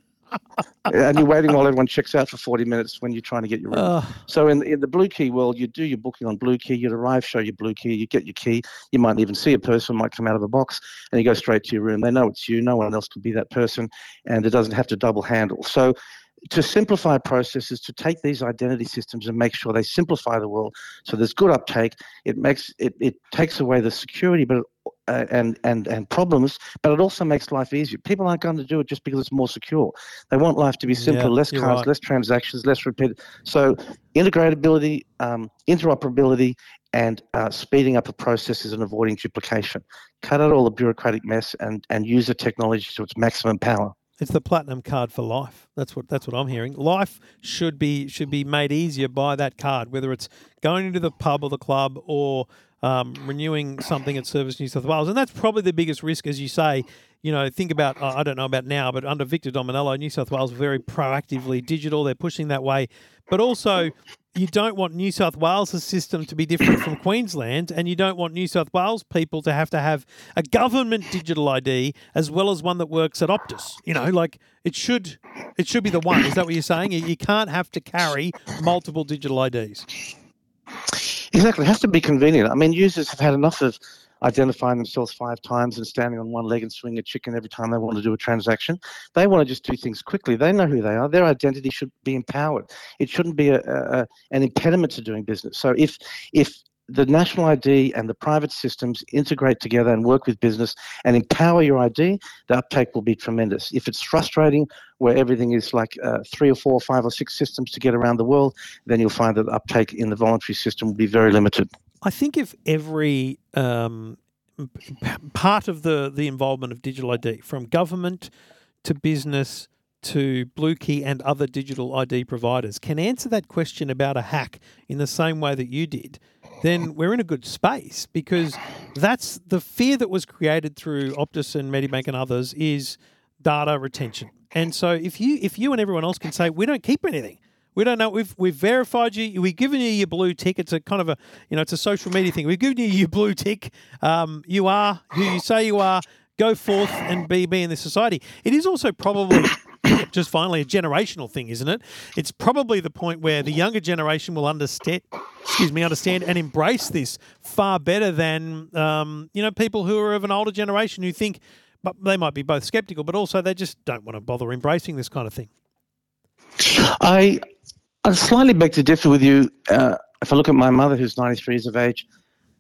And you're waiting while everyone checks out for 40 minutes when you're trying to get your room. Uh, So in, in the Blue Key world, you do your booking on Blue Key. You'd arrive, show your Blue Key, you get your key. You might even see a person might come out of a box, and you go straight to your room. They know it's you. No one else could be that person, and it doesn't have to double handle. So to simplify processes, to take these identity systems and make sure they simplify the world, so there's good uptake. It makes it, it takes away the security, but uh, and and and problems, but it also makes life easier. People aren't going to do it just because it's more secure. They want life to be simpler, Yeah, less cards, right. less transactions, less repeat. So integratability, um, interoperability, and uh, speeding up of processes and avoiding duplication. Cut out all the bureaucratic mess and and use the technology to its maximum power. It's the platinum card for life. That's what that's what I'm hearing. Life should be should be made easier by that card, whether it's going into the pub or the club or um, renewing something at Service New South Wales, and that's probably the biggest risk, as you say. You know, think about I don't know about now, but under Victor Dominello, New South Wales very proactively digital. They're pushing that way, but also you don't want New South Wales' system to be different from Queensland, and you don't want New South Wales people to have to have a government digital ID as well as one that works at Optus. You know, like it should it should be the one. Is that what you're saying? You, can't have to carry multiple digital IDs. Exactly, it has to be convenient. I mean, users have had enough of identifying themselves five times and standing on one leg and swinging a chicken every time they want to do a transaction. They want to just do things quickly. They know who they are. Their identity should be empowered. It shouldn't be a, a, an impediment to doing business. So if if the national ID and the private systems integrate together and work with business and empower your ID, the uptake will be tremendous. If it's frustrating, where everything is like uh, three or four five or six systems to get around the world, then you'll find that the uptake in the voluntary system will be very limited. I think if every um, part of the the involvement of digital ID, from government to business to Blue Key and other digital ID providers, can answer that question about a hack in the same way that you did, then we're in a good space because that's the fear that was created through Optus and Medibank and others is data retention. And so if you if you and everyone else can say we don't keep anything, we don't know. We've we've verified you. We've given you your blue tick. It's a kind of a you know it's a social media thing. We've given you your blue tick. Um, you are who you say you are. Go forth and be be in this society. It is also probably [coughs] just finally a generational thing, isn't it? It's probably the point where the younger generation will understand. Excuse me, understand and embrace this far better than um, you know people who are of an older generation who think, but they might be both skeptical, but also they just don't want to bother embracing this kind of thing. I, I slightly beg to differ with you. Uh, if I look at my mother, who's 93 years of age,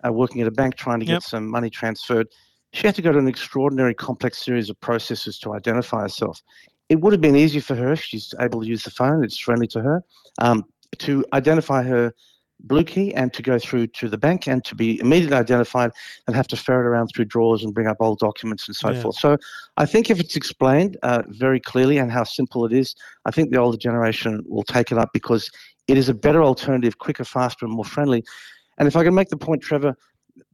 uh, working at a bank trying to get Yep. some money transferred, she had to go to an extraordinary complex series of processes to identify herself. It would have been easier for her. if She's able to use the phone, it's friendly to her, um, to identify her blue key and to go through to the bank and to be immediately identified and have to ferret around through drawers and bring up old documents and so Yeah. forth. So I think if it's explained uh, very clearly and how simple it is, I think the older generation will take it up because it is a better alternative, quicker, faster, and more friendly. And if I can make the point, Trevor,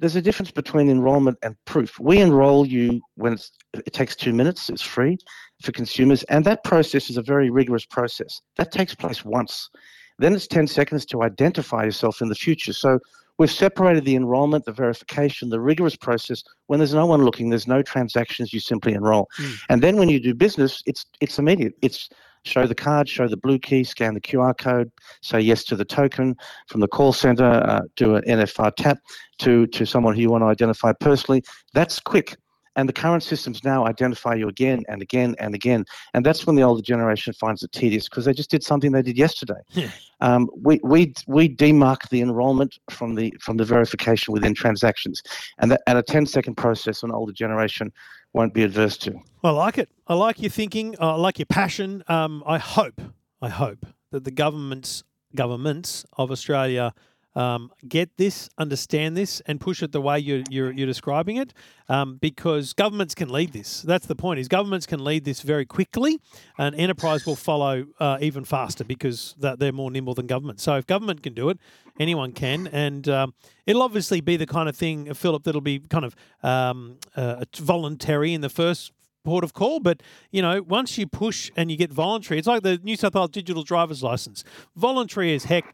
there's a difference between enrollment and proof. We enroll you when it takes two minutes, it's free for consumers, and that process is a very rigorous process. That takes place once. Then it's 10 seconds to identify yourself in the future. So we've separated the enrollment, the verification, the rigorous process. When there's no one looking, there's no transactions, you simply enroll. Mm. And then when you do business, it's it's immediate. It's show the card, show the blue key, scan the QR code, say yes to the token from the call center, uh, do an NFR tap to, to someone who you want to identify personally. That's quick. And the current systems now identify you again and again and again. And that's when the older generation finds it tedious because they just did something they did yesterday. Yeah. Um, we, we, we demark the enrollment from the, from the verification within transactions. And, that, and a 10 second process an older generation won't be adverse to. I like it. I like your thinking. I like your passion. Um, I hope, I hope that the governments, governments of Australia um, get this, understand this, and push it the way you're you're, you're describing it. Um, because governments can lead this. That's the point. Is governments can lead this very quickly, and enterprise will follow uh, even faster because they're more nimble than government. So if government can do it, anyone can, and um, it'll obviously be the kind of thing, Philip, that'll be kind of uh, voluntary in the first port of call. But you know, once you push and you get voluntary, it's like the New South Wales digital driver's license. Voluntary as heck,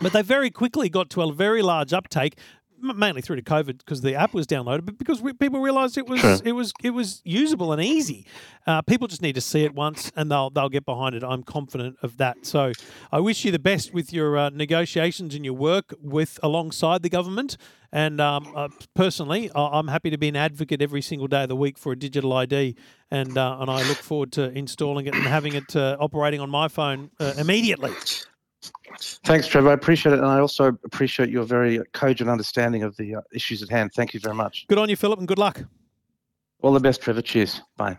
but they very quickly got to a very large uptake. mainly through to COVID because the app was downloaded, but because we, people realised it was Sure. it was it was usable and easy. Uh, people just need to see it once, and they'll they'll get behind it. I'm confident of that. So I wish you the best with your uh, negotiations and your work with alongside the government. And um, uh, personally, I'm happy to be an advocate every single day of the week for a digital ID, and uh, and I look forward to installing it and having it uh, operating on my phone uh, immediately. Thanks, Trevor. I appreciate it, and I also appreciate your very cogent understanding of the uh, issues at hand. Thank you very much. Good on you, Philip, and good luck. All the best, Trevor. Cheers. Bye.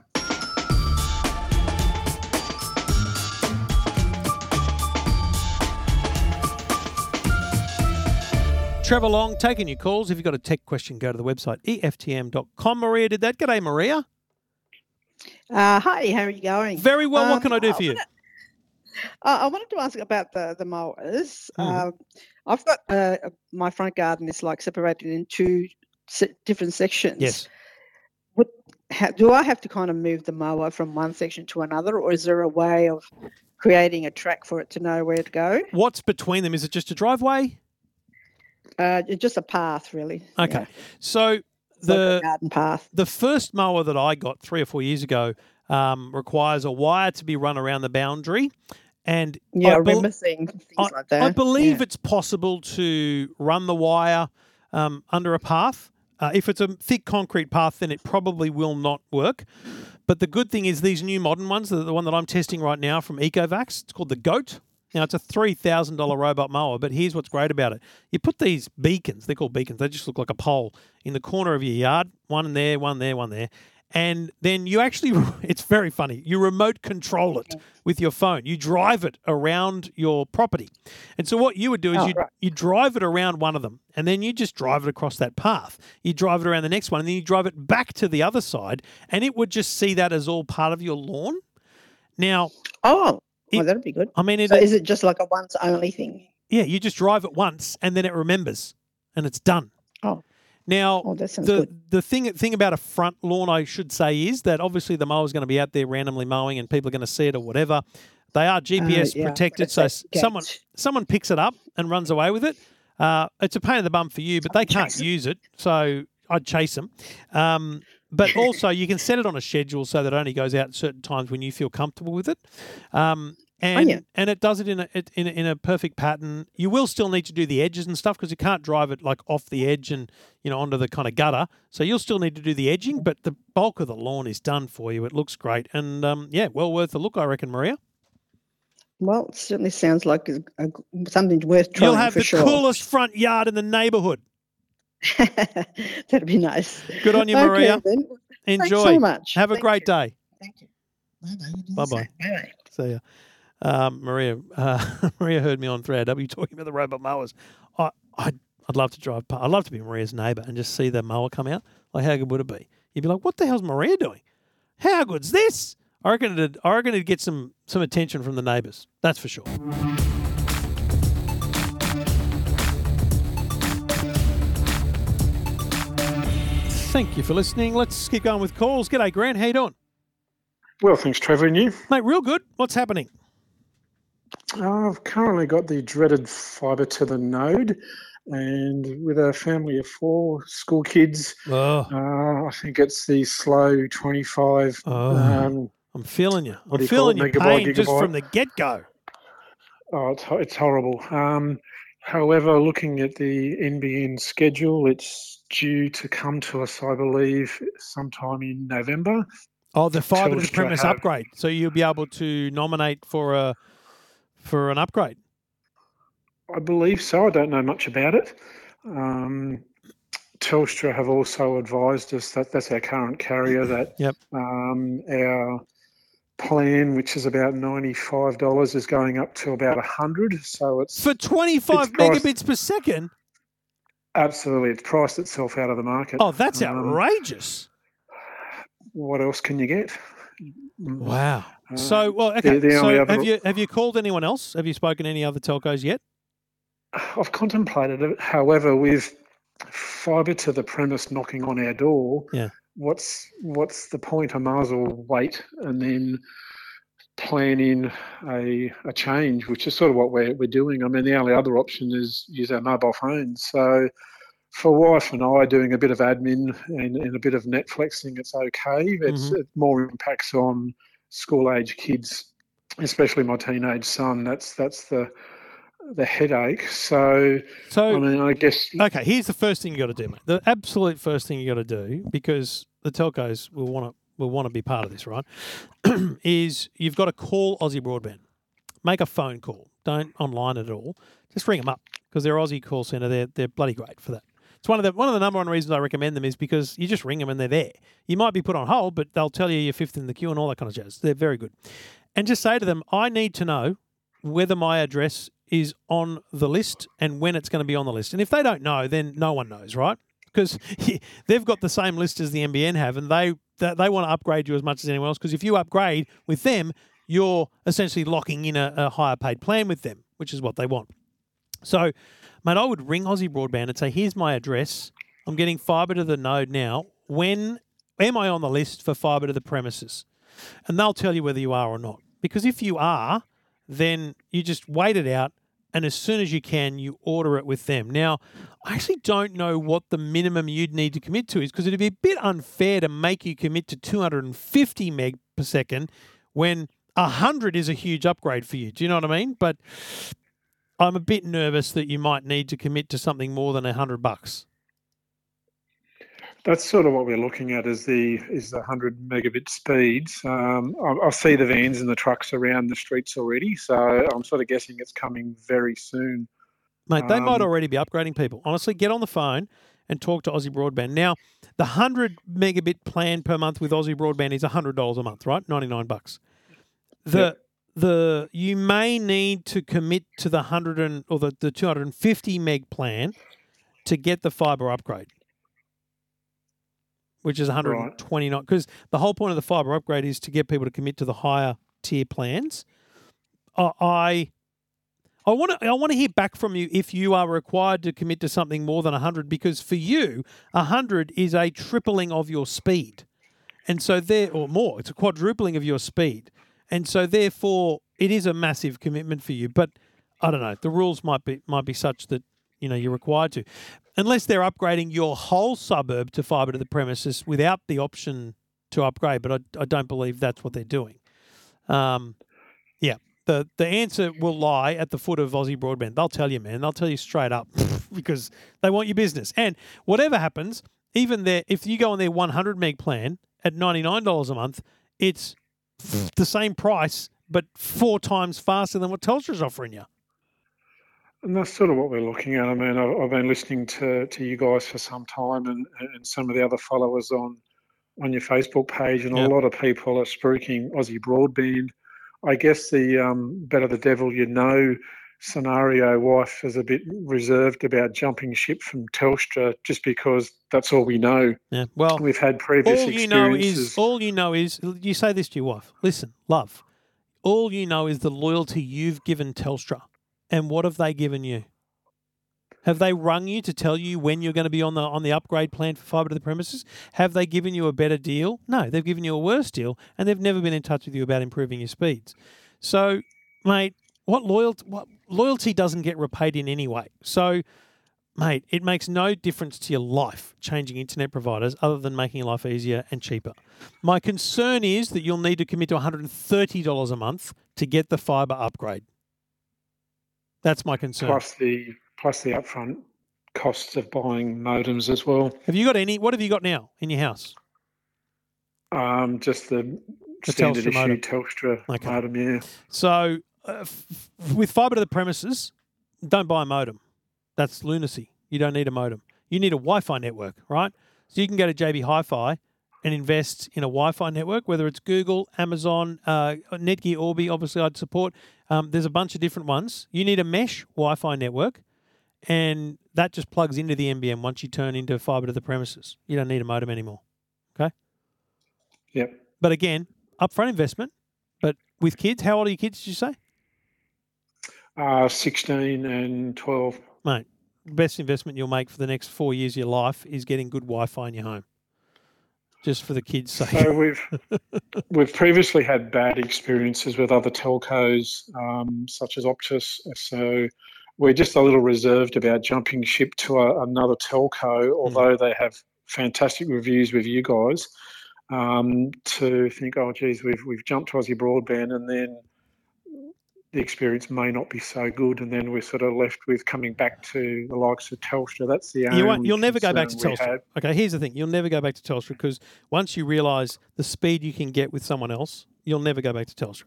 Trevor Long taking your calls. If you've got a tech question, go to the website eftm.com. Maria did that. G'day, Maria. Uh, hi, how are you going? Very well. what Um, can I do I for you? Uh, I wanted to ask about the the mowers. Mhm. Um, I've got uh, uh, my front garden is like separated in two se- different sections. Yes. Would, ha, do I have to kind of move the mower from one section to another, or is there a way of creating a track for it to know where to go? What's between them? Is it just a driveway? Uh, just a path, really. Okay. Yeah, So it's like the garden path. the first mower that I got three or four years ago um, requires a wire to be run around the boundary, and Yeah, I, I remember seeing things like that. I believe yeah. it's possible to run the wire um, under a path. Uh, if it's a thick concrete path, then it probably will not work. But the good thing is these new modern ones, the, the one that I'm testing right now from Ecovacs, it's called the Goat. Now it's a three thousand dollar robot mower, but here's what's great about it: you put these beacons. They're called beacons. They just look like a pole in the corner of your yard. One there, one there, one there, and then you actually [laughs] it's very funny you remote control it with your phone you drive it around your property and so what you would do is Oh, you right. you drive it around one of them and then you just drive it across that path you drive it around the next one and then you drive it back to the other side and it would just see that as all part of your lawn now Oh, It- well, that'd be good. i mean it, So is it just like a once only thing? yeah you just drive it once and then it remembers and it's done Oh. Now Oh, the good. the thing thing about a front lawn, I should say, is that obviously the mower is going to be out there randomly mowing, and people are going to see it or whatever. They are GPS Uh, yeah, protected, so someone someone picks it up and runs away with it. Uh, it's a pain in the bum for you, but they can't use it, so I'd chase them. Um, but also, you can set it on a schedule so that it only goes out at certain times when you feel comfortable with it. Um, and yeah. and it does it in a it, in a, in a perfect pattern. You will still need to do the edges and stuff because you can't drive it like off the edge and you know onto the kind of gutter. So you'll still need to do the edging, but the bulk of the lawn is done for you. It looks great, and um, yeah, well worth a look, I reckon, Maria. Well, it certainly sounds like a, a, something worth trying You'll have the sure. coolest front yard in the neighbourhood. [laughs] That'd be nice. Good on you, Okay, Maria. then. Enjoy. Thanks so much. Have a great you. day. Thank you. Bye Bye-bye. Bye. See ya. Um, Maria, uh, [laughs] Maria heard me on 3AW talking about the robot mowers. I, I'd, I'd love to drive past. I'd love to be Maria's neighbour and just see the mower come out. Like, how good would it be? You'd be like, what the hell's Maria doing? How good's this? I reckon it'd, I reckon it'd get some, some attention from the neighbours. That's for sure. Thank you for listening. Let's keep going with calls. G'day, Grant. How you doing? Well, thanks, Trevor, and you. Mate, real good. What's happening? Uh, I've currently got the dreaded fibre to the node, and with a family of four school kids, Oh, uh, I think it's the slow 25. Oh. Um, I'm feeling you. I'm you feeling Megabyte, pain just from the get go. oh, it's, it's horrible. Um, however, looking at the NBN schedule, it's due to come to us, I believe, sometime in November. Oh, the fibre to the premise have- upgrade. So you'll be able to nominate for a for an upgrade. I believe so. I don't know much about it. Um, Telstra have also advised us that that's our current carrier. That [clears throat] Yep. um, our plan, which is about ninety-five dollars, is going up to about hundred. So it's For 25 It's priced- megabits per second. absolutely it's priced itself out of the market. Oh, that's Um, outrageous. What else can you get? Wow. Uh, So, well, okay. the only so have you have you called anyone else? Have you spoken to any other telcos yet? I've contemplated it. However, with fibre to the premise knocking on our door, Yeah. what's what's the point? I might as well wait and then plan in a, a change, which is sort of what we're, we're doing. I mean, the only other option is use our mobile phones. So for wife and I doing a bit of admin and, and a bit of Netflixing, it's okay. It's Mhm. it more impacts on school age kids, especially my teenage son. That's that's the the headache. So So I mean, I guess Okay, here's the first thing you got to do, mate. The absolute first thing you got to do, because the telcos will want to will want to be part of this, right? [clears throat] is you've got to call Aussie Broadband, make a phone call. Don't online at all. Just ring them up because they're Aussie call center. They're they're bloody great for that. It's one of the one of the number one reasons I recommend them is because you just ring them and they're there. You might be put on hold, but they'll tell you you're fifth in the queue and all that kind of jazz. They're very good. And just say to them, I need to know whether my address is on the list and when it's going to be on the list. And if they don't know, then no one knows, right? Because [laughs] they've got the same list as the NBN have, and they they, they want to upgrade you as much as anyone else. Because if you upgrade with them, you're essentially locking in a, a higher paid plan with them, which is what they want. So, mate, I would ring Aussie Broadband and say, "Here's my address. I'm getting fibre to the node now. When am I on the list for fibre to the premises?" And they'll tell you whether you are or not. Because if you are, then you just wait it out, and as soon as you can, you order it with them. Now, I actually don't know what the minimum you'd need to commit to is because it'd be a bit unfair to make you commit to 250 meg per second when 100 is a huge upgrade for you. Do you know what I mean? But I'm a bit nervous that you might need to commit to something more than a 100 bucks. That's sort of what we're looking at is the is the hundred megabit speeds. Um, I, I see the vans and the trucks around the streets already, so I'm sort of guessing it's coming very soon. Mate, they might Um, already be upgrading people. Honestly, get on the phone and talk to Aussie Broadband. Now, the 100 megabit plan per month with Aussie Broadband is $100 a month, right? 99 bucks. The Yep. The you may need to commit to the 100 and or the, the 250 meg plan to get the fiber upgrade. Which is 129 because the whole point of the fiber upgrade is to get people to commit to the higher tier plans. I- I I want to I want to hear back from you if you are required to commit to something more than 100 because for you 100 is a tripling of your speed. And so there or more, it's a quadrupling of your speed. And so therefore it is a massive commitment for you, but I don't know, the rules might be might be such that you know you're required to. Unless they're upgrading your whole suburb to fiber to the premises without the option to upgrade, but I, I don't believe that's what they're doing. Um, yeah, the the answer will lie at the foot of Aussie Broadband. They'll tell you, man. They'll tell you straight up [laughs] because they want your business. And whatever happens, even their if you go on their 100 meg plan at $99 a month, it's the same price but four times faster than what Telstra's offering you. And that's sort of what we're looking at. I mean, I've, I've been listening to, to you guys for some time and, and some of the other followers on on your Facebook page, and Yep. a lot of people are spruiking Aussie Broadband. I guess the um, better the devil you know scenario, wife is a bit reserved about jumping ship from Telstra just because that's all we know. Yeah. Well, We've had previous all you know experiences. is all you know is you say this to your wife. Listen, love. All you know is the loyalty you've given Telstra, and what have they given you? Have they rung you to tell you when you're going to be on the on the upgrade plan for fibre to the premises? Have they given you a better deal? No, they've given you a worse deal, and they've never been in touch with you about improving your speeds. So, mate, what loyalty? What loyalty doesn't get repaid in any way. So, mate, it makes no difference to your life changing internet providers other than making your life easier and cheaper. My concern is that you'll need to commit to $130 a month to get the fiber upgrade. That's my concern. plus the plus the upfront costs of buying modems as well. Have you got any? What have you got now in your house? Um, just the, The standard Telstra issue modem. Telstra Okay. modem, yeah. So, uh, f- with fiber to the premises, don't buy a modem. That's lunacy. You don't need a modem. You need a Wi-Fi network, right? So you can go to JB Hi-Fi and invest in a Wi-Fi network, whether it's Google, Amazon, uh, Netgear, Orbi. Obviously, I'd support. Um, there's a bunch of different ones. You need a mesh Wi-Fi network, and that just plugs into the NBN once you turn into fiber to the premises. You don't need a modem anymore. Okay. Yep. But again, upfront investment. But with kids, how old are your kids? Did you say? Uh, 16 and 12. mate, the best investment you'll make for the next four years of your life is getting good Wi-Fi in your home, just for the kids' sake. So we've [laughs] we've previously had bad experiences with other telcos, um, such as Optus. So we're just a little reserved about jumping ship to a, another telco, although they have fantastic reviews with you guys. Um, to think, oh, geez, we've we've jumped to Aussie Broadband, and then the experience may not be so good, and then we're sort of left with coming back to the likes of Telstra. That's the You won't, only you'll never go back to Telstra. have. Okay, here's the thing: you'll never go back to Telstra because once you realise the speed you can get with someone else, you'll never go back to Telstra.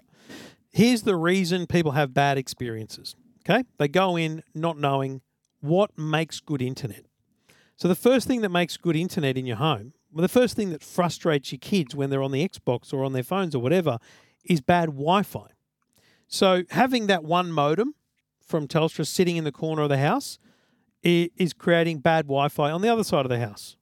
Here's the reason people have bad experiences. Okay, they go in not knowing what makes good internet. So the first thing that makes good internet in your home, well, the first thing that frustrates your kids when they're on the Xbox or on their phones or whatever, is bad Wi-Fi. So having that one modem from Telstra sitting in the corner of the house is creating bad Wi-Fi on the other side of the house.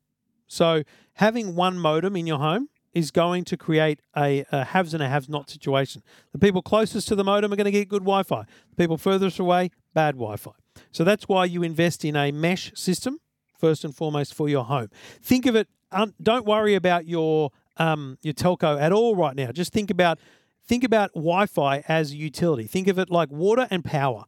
So having one modem in your home is going to create a, a haves and a haves not situation. The people closest to the modem are going to get good Wi-Fi. The people furthest away, bad Wi-Fi. So that's why you invest in a mesh system first and foremost for your home. Think of it. Um, don't worry about your um, your telco at all right now. Just think about think about Wi-Fi as a utility. Think of it like water and power.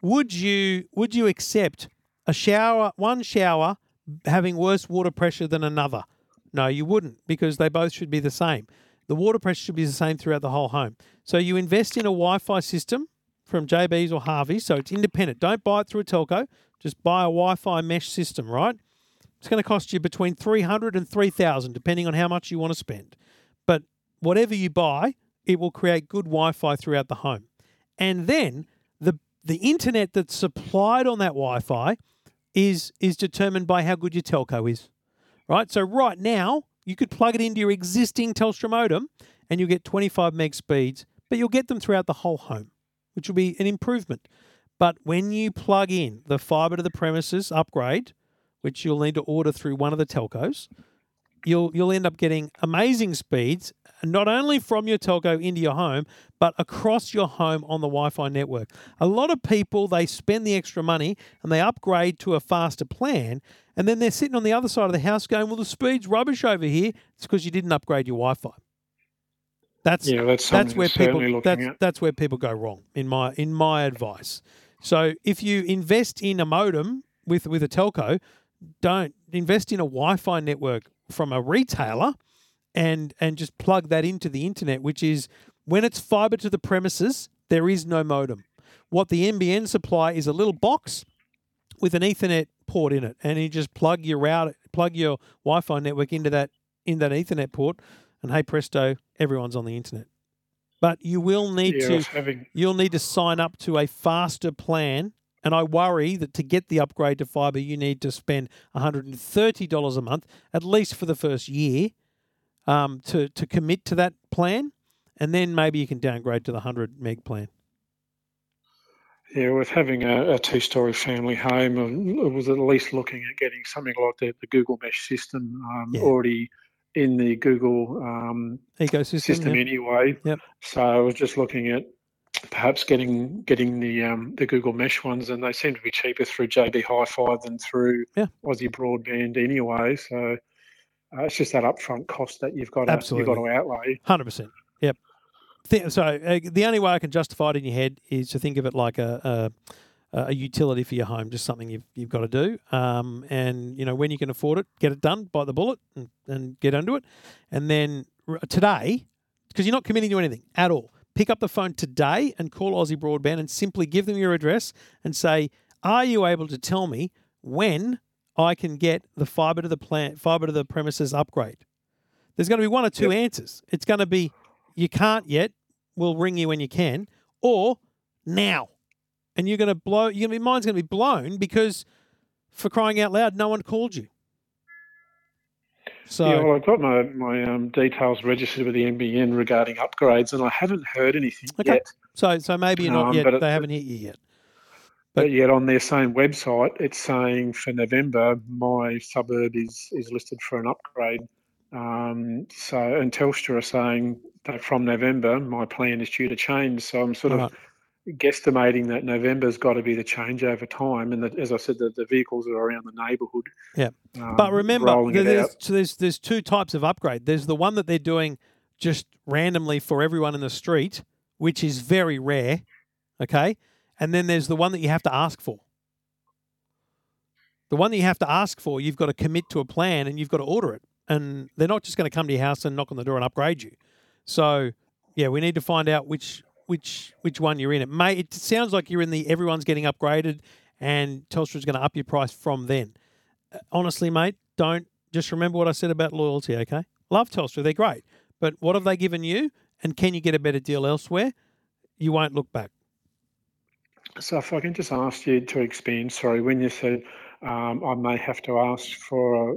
Would you would you accept a shower, one shower having worse water pressure than another? No, you wouldn't because they both should be the same. The water pressure should be the same throughout the whole home. So you invest in a Wi-Fi system from JB's or Harvey's, so it's independent. Don't buy it through a telco. Just buy a Wi-Fi mesh system, right? It's going to cost you between 300 and 3000 depending on how much you want to spend. But whatever you buy, it will create good Wi-Fi throughout the home. And then the the internet that's supplied on that Wi-Fi is is determined by how good your telco is. Right? So right now, you could plug it into your existing Telstra modem and you'll get 25 meg speeds, but you'll get them throughout the whole home, which will be an improvement. But when you plug in the fiber to the premises upgrade, which you'll need to order through one of the telcos, you'll you'll end up getting amazing speeds not only from your telco into your home but across your home on the Wi-Fi network. A lot of people they spend the extra money and they upgrade to a faster plan and then they're sitting on the other side of the house going, "Well, the speed's rubbish over here." It's because you didn't upgrade your Wi-Fi. That's Yeah, that's that's where people that's at. that's where people go wrong in my in my advice. So if you invest in a modem with with a telco, don't invest in a Wi-Fi network from a retailer and and just plug that into the internet, which is when it's fiber to the premises, there is no modem. What the NBN supply is a little box with an Ethernet port in it, and you just plug your router, plug your Wi-Fi network into that in that Ethernet port, and hey presto, everyone's on the internet. But you will need Yeah, to having you'll need to sign up to a faster plan. And I worry that to get the upgrade to fiber, you need to spend $130 a month, at least for the first year, um, to, to commit to that plan. And then maybe you can downgrade to the 100 meg plan. Yeah, with having a, a two-story family home, I was at least looking at getting something like the, the Google Mesh system um, Yeah. already in the Google um, Ecosystem. system yeah. anyway. Yep. So I was just looking at perhaps getting getting the um, the Google Mesh ones, and they seem to be cheaper through JB Hi-Fi than through Yeah. Aussie Broadband anyway. So uh, it's just that upfront cost that you've got to you've got to outlay. Hundred percent. Yep. So uh, the only way I can justify it in your head is to think of it like a, a, a utility for your home, just something you've you've got to do. Um, and you know when you can afford it, get it done, bite the bullet, and, and get into it. And then r- today, because you're not committing to anything at all, pick up the phone today and call Aussie Broadband and simply give them your address and say, "Are you able to tell me when I can get the fiber to the plant, fiber to the premises upgrade?" There's going to be one or two answers. It's going to be you can't yet. We'll ring you when you can, or now, and you're going to blow. You're going to be mine's going to be blown because, for crying out loud, no one called you. So yeah, well, I've got my my um, details registered with the NBN regarding upgrades, and I haven't heard anything Okay. yet. so so maybe you're not Um, yet. but it- They haven't hit you yet. But yet on their same website, it's saying for November my suburb is is listed for an upgrade. Um, so and Telstra are saying that from November my plan is due to change. So I'm sort of Right. Guesstimating that November's got to be the changeover time, and that, as I said, the, the vehicles are around the neighbourhood. Yeah. Um, But remember, there's, so there's there's two types of upgrade. There's the one that they're doing just randomly for everyone in the street, which is very rare. Okay, and then there's the one that you have to ask for. The one that you have to ask for, you've got to commit to a plan and you've got to order it. And they're not just going to come to your house and knock on the door and upgrade you. So, yeah, we need to find out which which which one you're in. It may it sounds like you're in the everyone's getting upgraded and Telstra's going to up your price from then. Uh, Honestly, mate, don't just remember what I said about loyalty, okay? Love Telstra, they're great. But what have they given you and can you get a better deal elsewhere? You won't look back. So if I can just ask you to expand, sorry, when you said um, I may have to ask for a,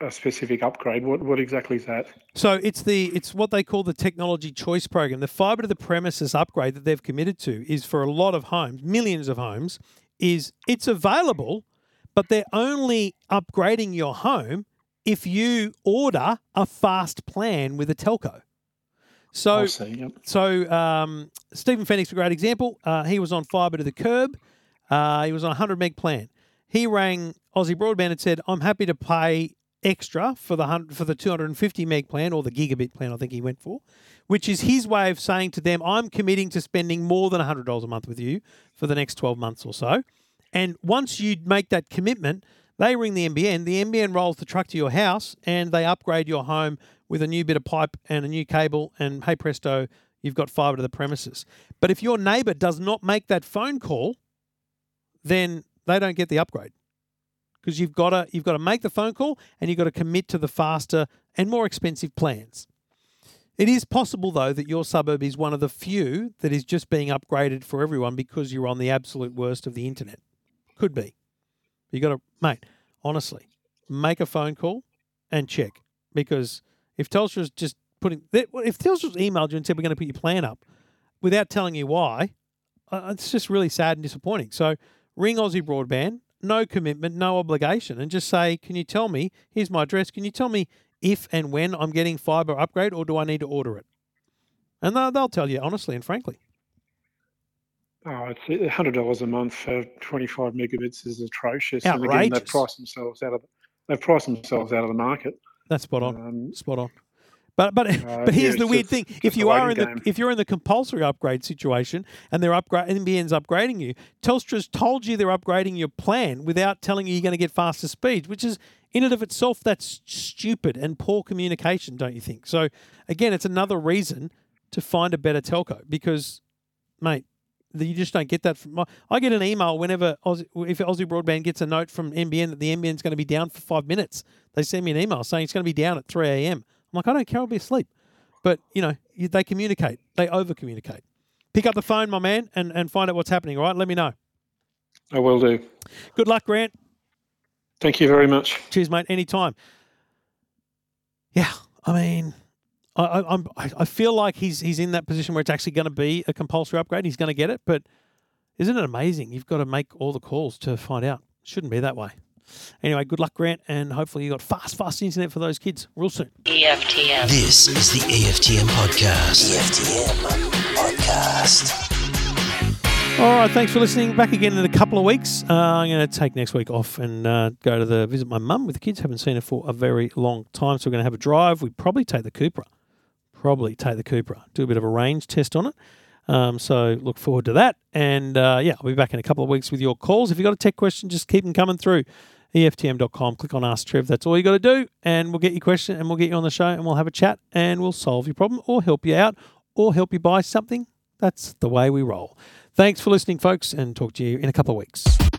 a specific upgrade, what, what exactly is that? So it's the it's what they call the technology choice program. The fiber to the premises upgrade that they've committed to is for a lot of homes, millions of homes, is it's available, but they're only upgrading your home if you order a fast plan with a telco. So see, yep. so um, Stephen Fenech, a great example. Uh, he was on fibre to the curb. Uh, he was on a hundred meg plan. He rang Aussie Broadband and said, "I'm happy to pay extra for the hundred for the 250 meg plan or the gigabit plan. I think he went for, which is his way of saying to them, I'm committing to spending more than hundred dollars a month with you for the next 12 months or so. And once you make that commitment, they ring the NBN. The NBN rolls the truck to your house and they upgrade your home with a new bit of pipe and a new cable. And hey presto, you've got fibre to the premises. But if your neighbour does not make that phone call, then they don't get the upgrade because you've got to you've got to make the phone call and you've got to commit to the faster and more expensive plans. It is possible though that your suburb is one of the few that is just being upgraded for everyone because you're on the absolute worst of the internet. Could be. You got to, mate. Honestly, make a phone call and check because if Telstra's just putting, if Telstra's emailed you and said we're going to put your plan up without telling you why, uh, it's just really sad and disappointing. So ring Aussie Broadband, no commitment, no obligation, and just say, can you tell me? Here's my address. Can you tell me if and when I'm getting fibre upgrade, or do I need to order it? And they'll, they'll tell you honestly and frankly. Oh, it's hundred dollars a month for twenty-five megabits is atrocious. And again, they've priced themselves out of they've priced themselves out of the market. That's spot on. Um, spot on. But but Uh, [laughs] but here's yeah, the weird just- thing: if you are in waiting the if you're in the compulsory upgrade situation and they're upgrade NBN's upgrading you, Telstra's told you they're upgrading your plan without telling you you're going to get faster speeds, which is in and of itself that's stupid and poor communication, don't you think? So again, it's another reason to find a better telco because, mate. You just don't get that from. I get an email whenever Aussie, if Aussie Broadband gets a note from NBN that the NBN's going to be down for five minutes. They send me an email saying it's going to be down at three a.m. I'm like, I don't care. I'll be asleep. But you know, they communicate. They over communicate. Pick up the phone, my man, and, and find out what's happening. All right, let me know. I will do. Good luck, Grant. Thank you very much. Cheers, mate. Anytime. Yeah, I mean, I, I, I'm I I feel like he's he's in that position where it's actually going to be a compulsory upgrade. He's going to get it, but isn't it amazing? You've got to make all the calls to find out. Shouldn't be that way. Anyway, good luck, Grant, and hopefully you got fast, fast internet for those kids real soon. EFTM. This is the EFTM podcast. EFTM podcast. All right, thanks for listening. Back again in a couple of weeks. Uh, I'm going to take next week off and uh, go to the visit my mum with the kids. Haven't seen her for a very long time, so we're going to have a drive. We probably take the Cupra. Probably take the Cupra. Do a bit of a range test on it. Um, so look forward to that. And uh, yeah, I'll be back in a couple of weeks with your calls. If you've got a tech question, just keep them coming through. EFTM.com. Click on Ask Trev. That's all you got to do. And we'll get your question and we'll get you on the show and we'll have a chat and we'll solve your problem or help you out or help you buy something. That's the way we roll. Thanks for listening, folks, and talk to you in a couple of weeks.